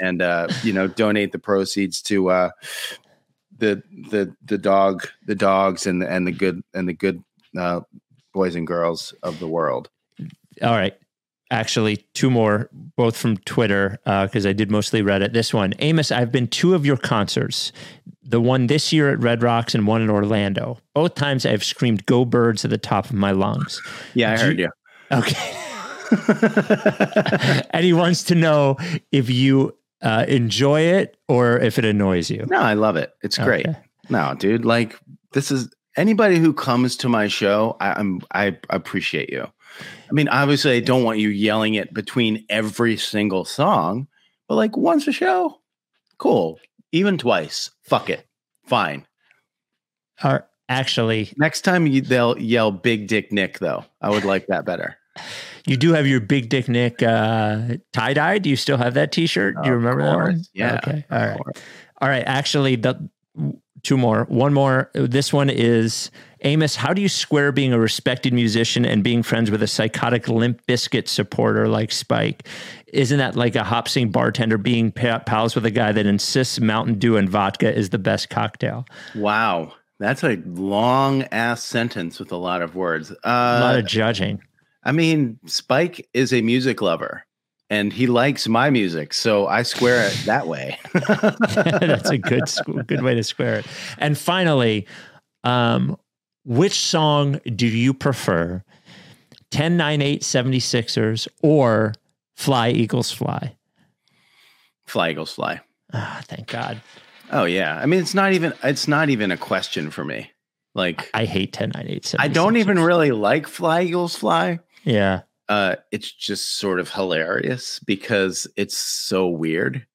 and uh, you know donate the proceeds to uh, the the the dog the dogs and the, and the good and the good uh, boys and girls of the world. All right. Actually, two more, both from Twitter, because I did mostly Reddit. This one, Amos, I've been two of your concerts. The one this year at Red Rocks and one in Orlando. Both times I've screamed "Go Birds" at the top of my lungs. Yeah, I Do heard you. Okay. and he wants to know if you uh, enjoy it or if it annoys you. No, I love it. It's great. Okay. No, dude, like this is anybody who comes to my show, I, I'm I appreciate you. I mean, obviously, I don't want you yelling it between every single song, but like once a show, cool. Even twice, fuck it, fine. Or actually, Next time you, they'll yell "Big Dick Nick," though. I would like that better. you do have your Big Dick Nick uh, tie dye. Do you still have that T-shirt? Do you remember that one? yeah, Okay. All right. All right. Actually, the two more. One more. This one is Amos. How do you square being a respected musician and being friends with a psychotic Limp Bizkit supporter like Spike? Isn't that like a hop sing bartender being pa- pals with a guy that insists Mountain Dew and vodka is the best cocktail? Wow, that's a long ass sentence with a lot of words. Uh, a lot of judging. I mean, Spike is a music lover and he likes my music. So I square it that way. That's a good good way to square it. And finally, um, which song do you prefer? 10 9 8 76ers or Fly Eagles Fly? fly, Eagles, fly. Ah, thank God. Oh, yeah. I mean, it's not even, it's not even a question for me. Like, I hate 10 9 8 76ers. I don't even really like Fly Eagles Fly. Yeah. Uh, it's just sort of hilarious because it's so weird.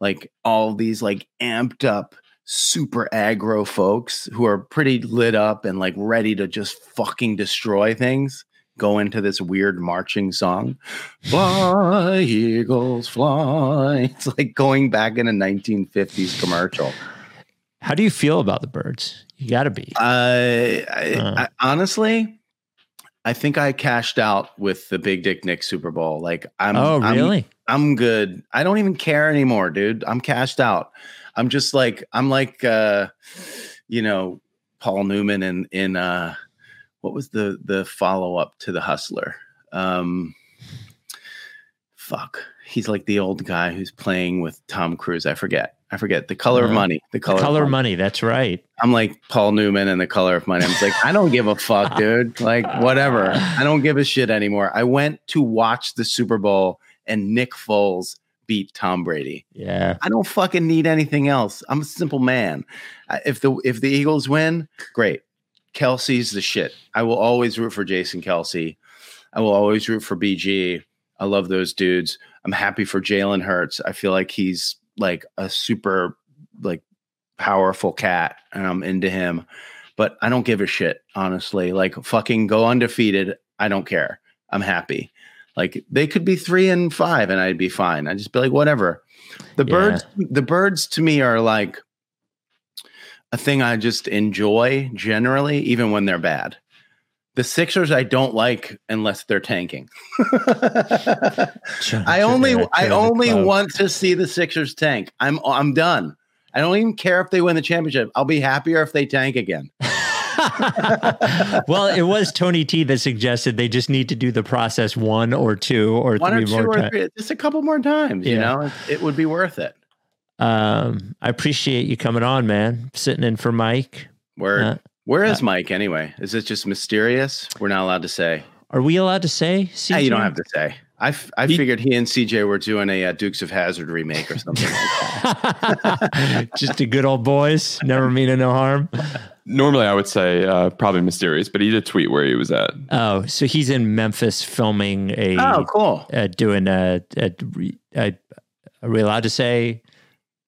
Like all these like amped up, super aggro folks who are pretty lit up and like ready to just fucking destroy things go into this weird marching song. Fly, eagles, fly. It's like going back in a 1950s commercial. How do you feel about the birds? You got to be. I, I, Uh. I honestly, I think I cashed out with the Big Dick Nick Super Bowl. Like I'm, oh, I'm- really? I'm good. I don't even care anymore, dude. I'm cashed out. I'm just like I'm like uh you know Paul Newman in in uh what was the the follow up to the Hustler? Um fuck. He's like the old guy who's playing with Tom Cruise. I forget. I forget. The color of Uh, money. The color, Color of of money. money. That's right. I'm like Paul Newman and the color of money. I'm like, I don't give a fuck, dude. Like, whatever. I don't give a shit anymore. I went to watch the Super Bowl and Nick Foles beat Tom Brady. Yeah. I don't fucking need anything else. I'm a simple man. If the if the Eagles win, great. Kelce's the shit. I will always root for Jason Kelce. I will always root for BG. I love those dudes. I'm happy for Jalen Hurts. I feel like he's like a super like powerful cat, and I'm into him. But I don't give a shit, honestly. Like fucking go undefeated. I don't care. I'm happy. Like they could be three and five, and I'd be fine. I'd just be like, whatever. The Yeah. birds, the birds to me are like a thing I just enjoy generally, even when they're bad. The Sixers I don't like unless they're tanking. I only I only want to see the Sixers tank. I'm I'm done. I don't even care if they win the championship. I'll be happier if they tank again. well, it was Tony T that suggested they just need to do the process one or two or One or three two more or times. three, just a couple more times. You know, it, it would be worth it. Um, I appreciate you coming on, man. Sitting in for Mike. Word. Uh, Where is Mike anyway? Is it just mysterious? We're not allowed to say. Are we allowed to say? Yeah, you don't have to say. I, f- I He- figured he and CJ were doing a uh, Dukes of Hazzard remake or something like that. Just a good old boys. Never mean no harm. Normally, I would say uh, probably mysterious, but he did tweet where he was at. Oh, so he's in Memphis filming a Oh, cool. uh, doing a, a, a, are we allowed to say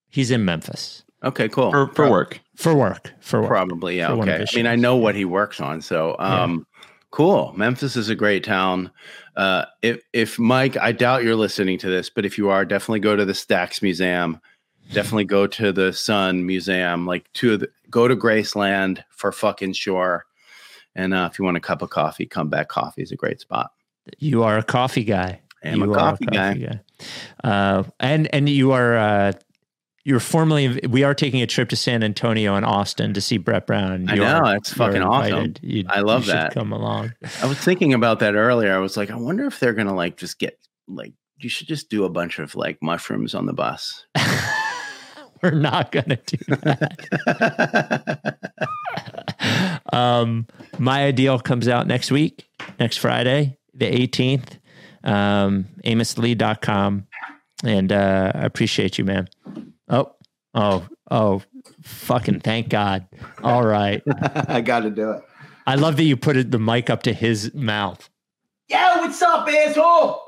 he's in Memphis Okay, cool. For, for work. For work? For work. Probably, yeah. for Okay. I mean, I know what he works on, so um, cool. Memphis is a great town. Uh, if if Mike, I doubt you're listening to this, but if you are, definitely go to the Stax Museum. Definitely go to the Sun Museum. Like to the, go to Graceland for fucking sure. And uh, if you want a cup of coffee, come back. Coffee is a great spot. You are a coffee guy. I am you a coffee guy. guy. Uh, and and you are uh, you're formally we are taking a trip to San Antonio and Austin to see Brett Brown. I You're- know, that's you're fucking awesome. You- I love you should that. Come along. I was thinking about that earlier. I was like, I wonder if they're gonna like just get like you should just do a bunch of like mushrooms on the bus. We're not gonna do that. um, my ideal comes out next week, next Friday, the 18th. Um, AmosLee.com. And uh, I appreciate you, man. Oh, oh, oh, fucking thank God. All right. I got to do it. I love that you put it, the mic up to his mouth. Yo, what's up, asshole?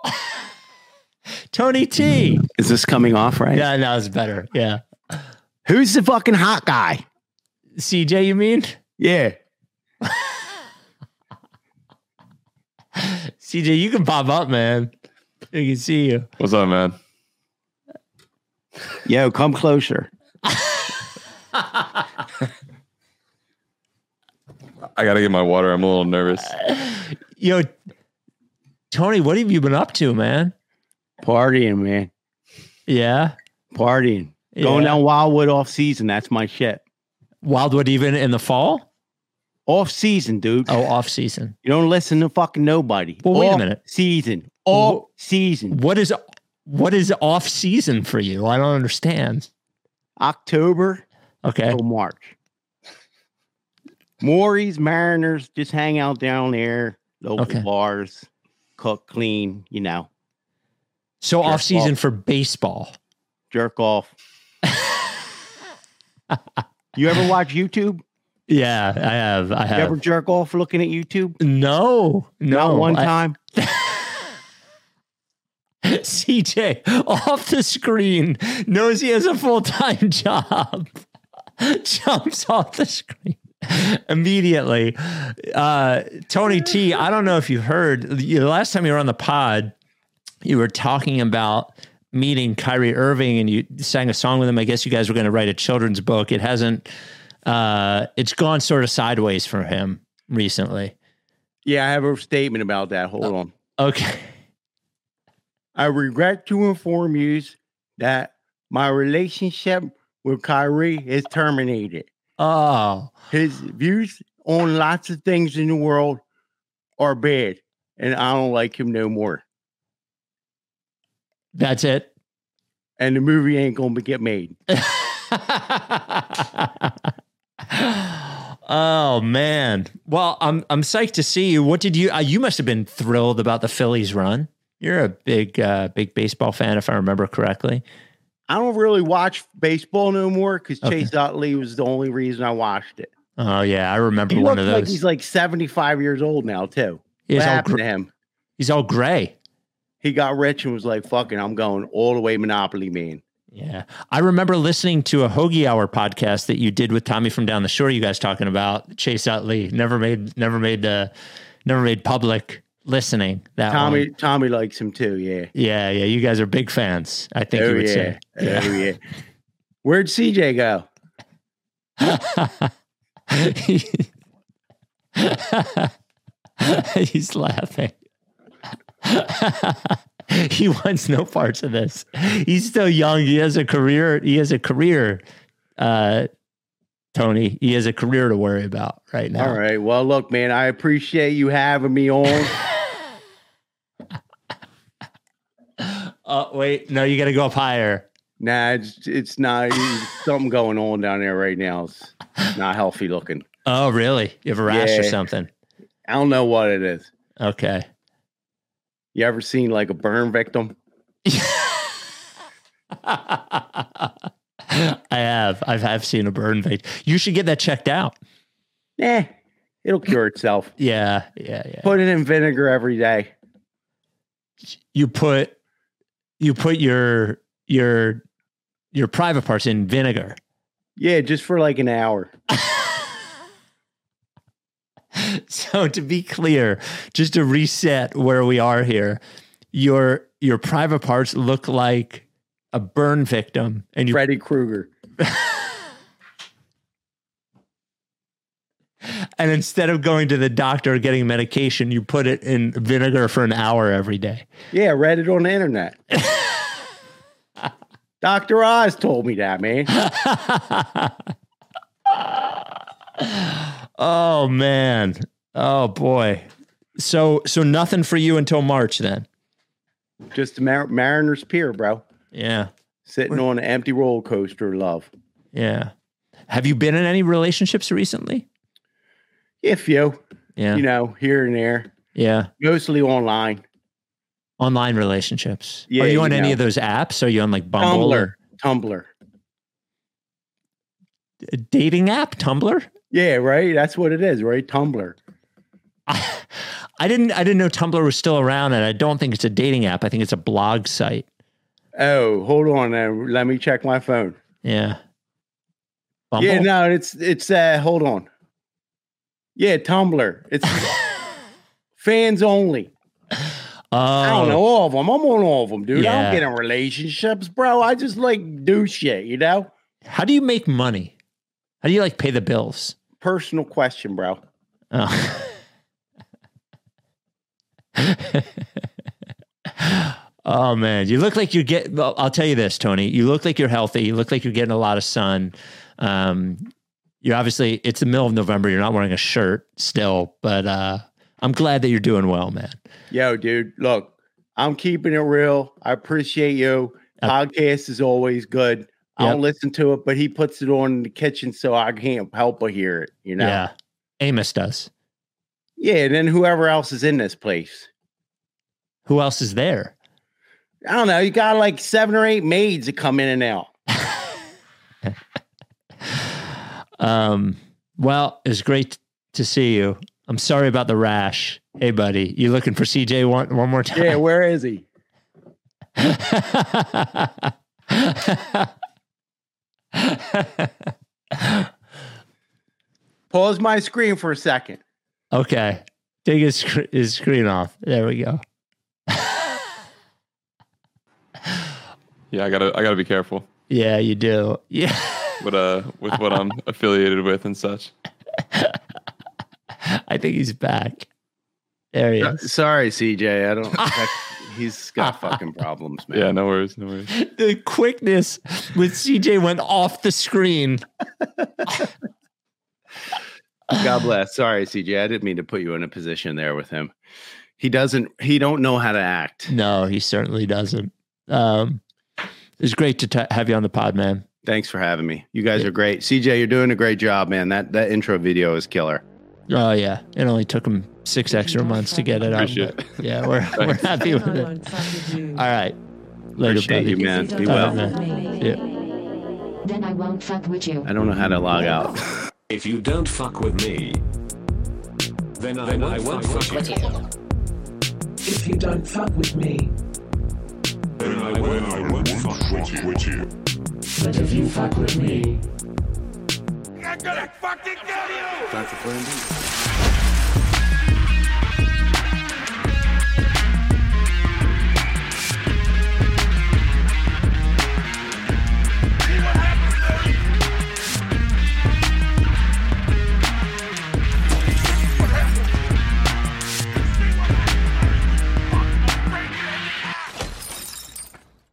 Tony T. Is this coming off right? Yeah, that it's better. Yeah. Who's the fucking hot guy? CJ, you mean? Yeah. CJ, you can pop up, man. I can see you. What's up, man? Yo, come closer. I got to get my water. I'm a little nervous. Yo, Tony, what have you been up to, man? Partying, man. Yeah. Partying. Going Yeah. down Wildwood off season. That's my shit. Wildwood even in the fall? Off season, dude. Oh, off season. You don't listen to fucking nobody. Well, wait a minute. Season. Off season. What is what is off season for you? I don't understand. October Okay. till March. Maury's Mariners just hang out down there. Local Okay. bars, cook, clean, you know, So Jerk off season off. for baseball. jerk off. you ever watch YouTube? Yeah, I have. I You ever jerk off looking at YouTube? No, no. Not one I- time. CJ off the screen knows he has a full time job. jumps off the screen immediately. Uh, Tony T, I don't know if you heard the last time you were on the pod, you were talking about meeting Kyrie Irving and you sang a song with him. I guess you guys were going to write a children's book. It hasn't, uh, it's gone sort of sideways for him recently. Yeah, I have a statement about that. Hold on. Okay. I regret to inform you that my relationship with Kyrie is terminated. Oh, His views on lots of things in the world are bad, and I don't like him no more. that's it. And the movie ain't gonna get made. oh man. Well, I'm I'm psyched to see you. What did you uh, you must have been thrilled about the Phillies run. You're a big uh big baseball fan if I remember correctly. I don't really watch baseball no more because Okay. Chase Utley was the only reason I watched it. Oh yeah, I remember He one of like those. he's like 75 years old now, too. He's what happened gr- to him? He's all gray. He got rich and was like, fucking, I'm going all the way Monopoly Man. Yeah. I remember listening to a Hoagie Hour podcast that you did with Tommy from down the shore, you guys talking about Chase Utley. Never made never made uh never made public listening. That Tommy one. Tommy likes him too, yeah. Yeah, yeah. You guys are big fans, I think oh, you would yeah. say. Oh, yeah. Where'd CJ go? He's laughing. he wants no parts of this. He's still young. He has a career. He has a career. Uh, Tony, he has a career to worry about right now. All right. Well, look, man, I appreciate you having me on. Oh wait, no, you got to go up higher. nah, it's it's not something going on down there right now. It's not healthy looking. Oh, really? You have a rash or something? I don't know what it is. Okay. You ever seen like a burn victim? I have. I've have seen a burn victim. You should get that checked out. Eh, it'll cure itself. Yeah, yeah, yeah. Put it in vinegar every day. You put you put your your your private parts in vinegar. Yeah, just for like an hour. So to be clear, just to reset where we are here, your your private parts look like a burn victim, and you Freddy Krueger. and instead of going to the doctor or getting medication, you put it in vinegar for an hour every day. Yeah, read it on the internet. Dr. Oz told me that, man. Oh man. Oh boy. So so nothing for you until March then. Just a Mar- Mariner's Pier, bro. Yeah. Sitting on an empty roller coaster love. Yeah. Have you been in any relationships recently? If you, Yeah. you know, here and there, yeah. mostly online. Online relationships. Yeah, Are you you on any know. of those apps? Are you on like Bumble Tumblr. or Tumblr. a dating app? Tumblr? Yeah, right. That's what it is, right? Tumblr. I didn't I didn't know Tumblr was still around and I don't think it's a dating app. I think it's a blog site. Oh, hold on. Now. Let me check my phone. Yeah. Bumble? Yeah, no, it's it's uh hold on. Yeah, Tumblr. It's fans only. Oh, I don't know all of them. I'm on all of them, dude. I Yeah. don't get in relationships, bro. I just like do shit, you know? How do you make money? How do you like pay the bills? Personal question, bro. Oh. oh man, you look like you get. Well, I'll tell you this, Tony. You look like you're healthy. You look like you're getting a lot of sun. Um, you're obviously. It's the middle of November. You're not wearing a shirt still, but uh, I'm glad that you're doing well, man. Yo, dude, look, I'm keeping it real. I appreciate you. Podcast is always good. I don't listen to it, but he puts it on in the kitchen so I can't help but hear it, you know? Yeah, Amos does. Yeah, and then whoever else is in this place. Who else is there? I don't know. You got like seven or eight maids that come in and out. Um, well, it's great to see you. I'm sorry about the rash. Hey, buddy, you looking for CJ one one more time? Yeah, where is he? Pause my screen for a second. Okay. Take his, sc- his screen off. There we go. Yeah, I gotta I gotta be careful Yeah, you do. Yeah. With uh with what I'm affiliated with and such. I think he's back. There he is. Sorry, CJ. I don't. that- he's got fucking problems, man. Yeah, no worries, no worries. The quickness with CJ went off the screen. God bless. Sorry, CJ. I didn't mean to put you in a position there with him. He doesn't. He don't know how to act. No, he certainly doesn't. Um, it's great to t- have you on the pod, man. Thanks for having me. You guys are great. CJ, you're doing a great job, man. That that intro video is killer. Oh yeah, it only took him six extra months to get it up. Appreciate but Yeah, we're we're happy with it. All right, later, Appreciate buddy. you, man. Be well. right, man. Yeah. Then I won't fuck with you. I don't know how to log out. If you don't fuck with me, then I, I won't fuck with you. If you don't fuck with me, Then I, will, I won't fuck with you. But if you fuck with me, I'm gonna fucking kill you! Time for plan B.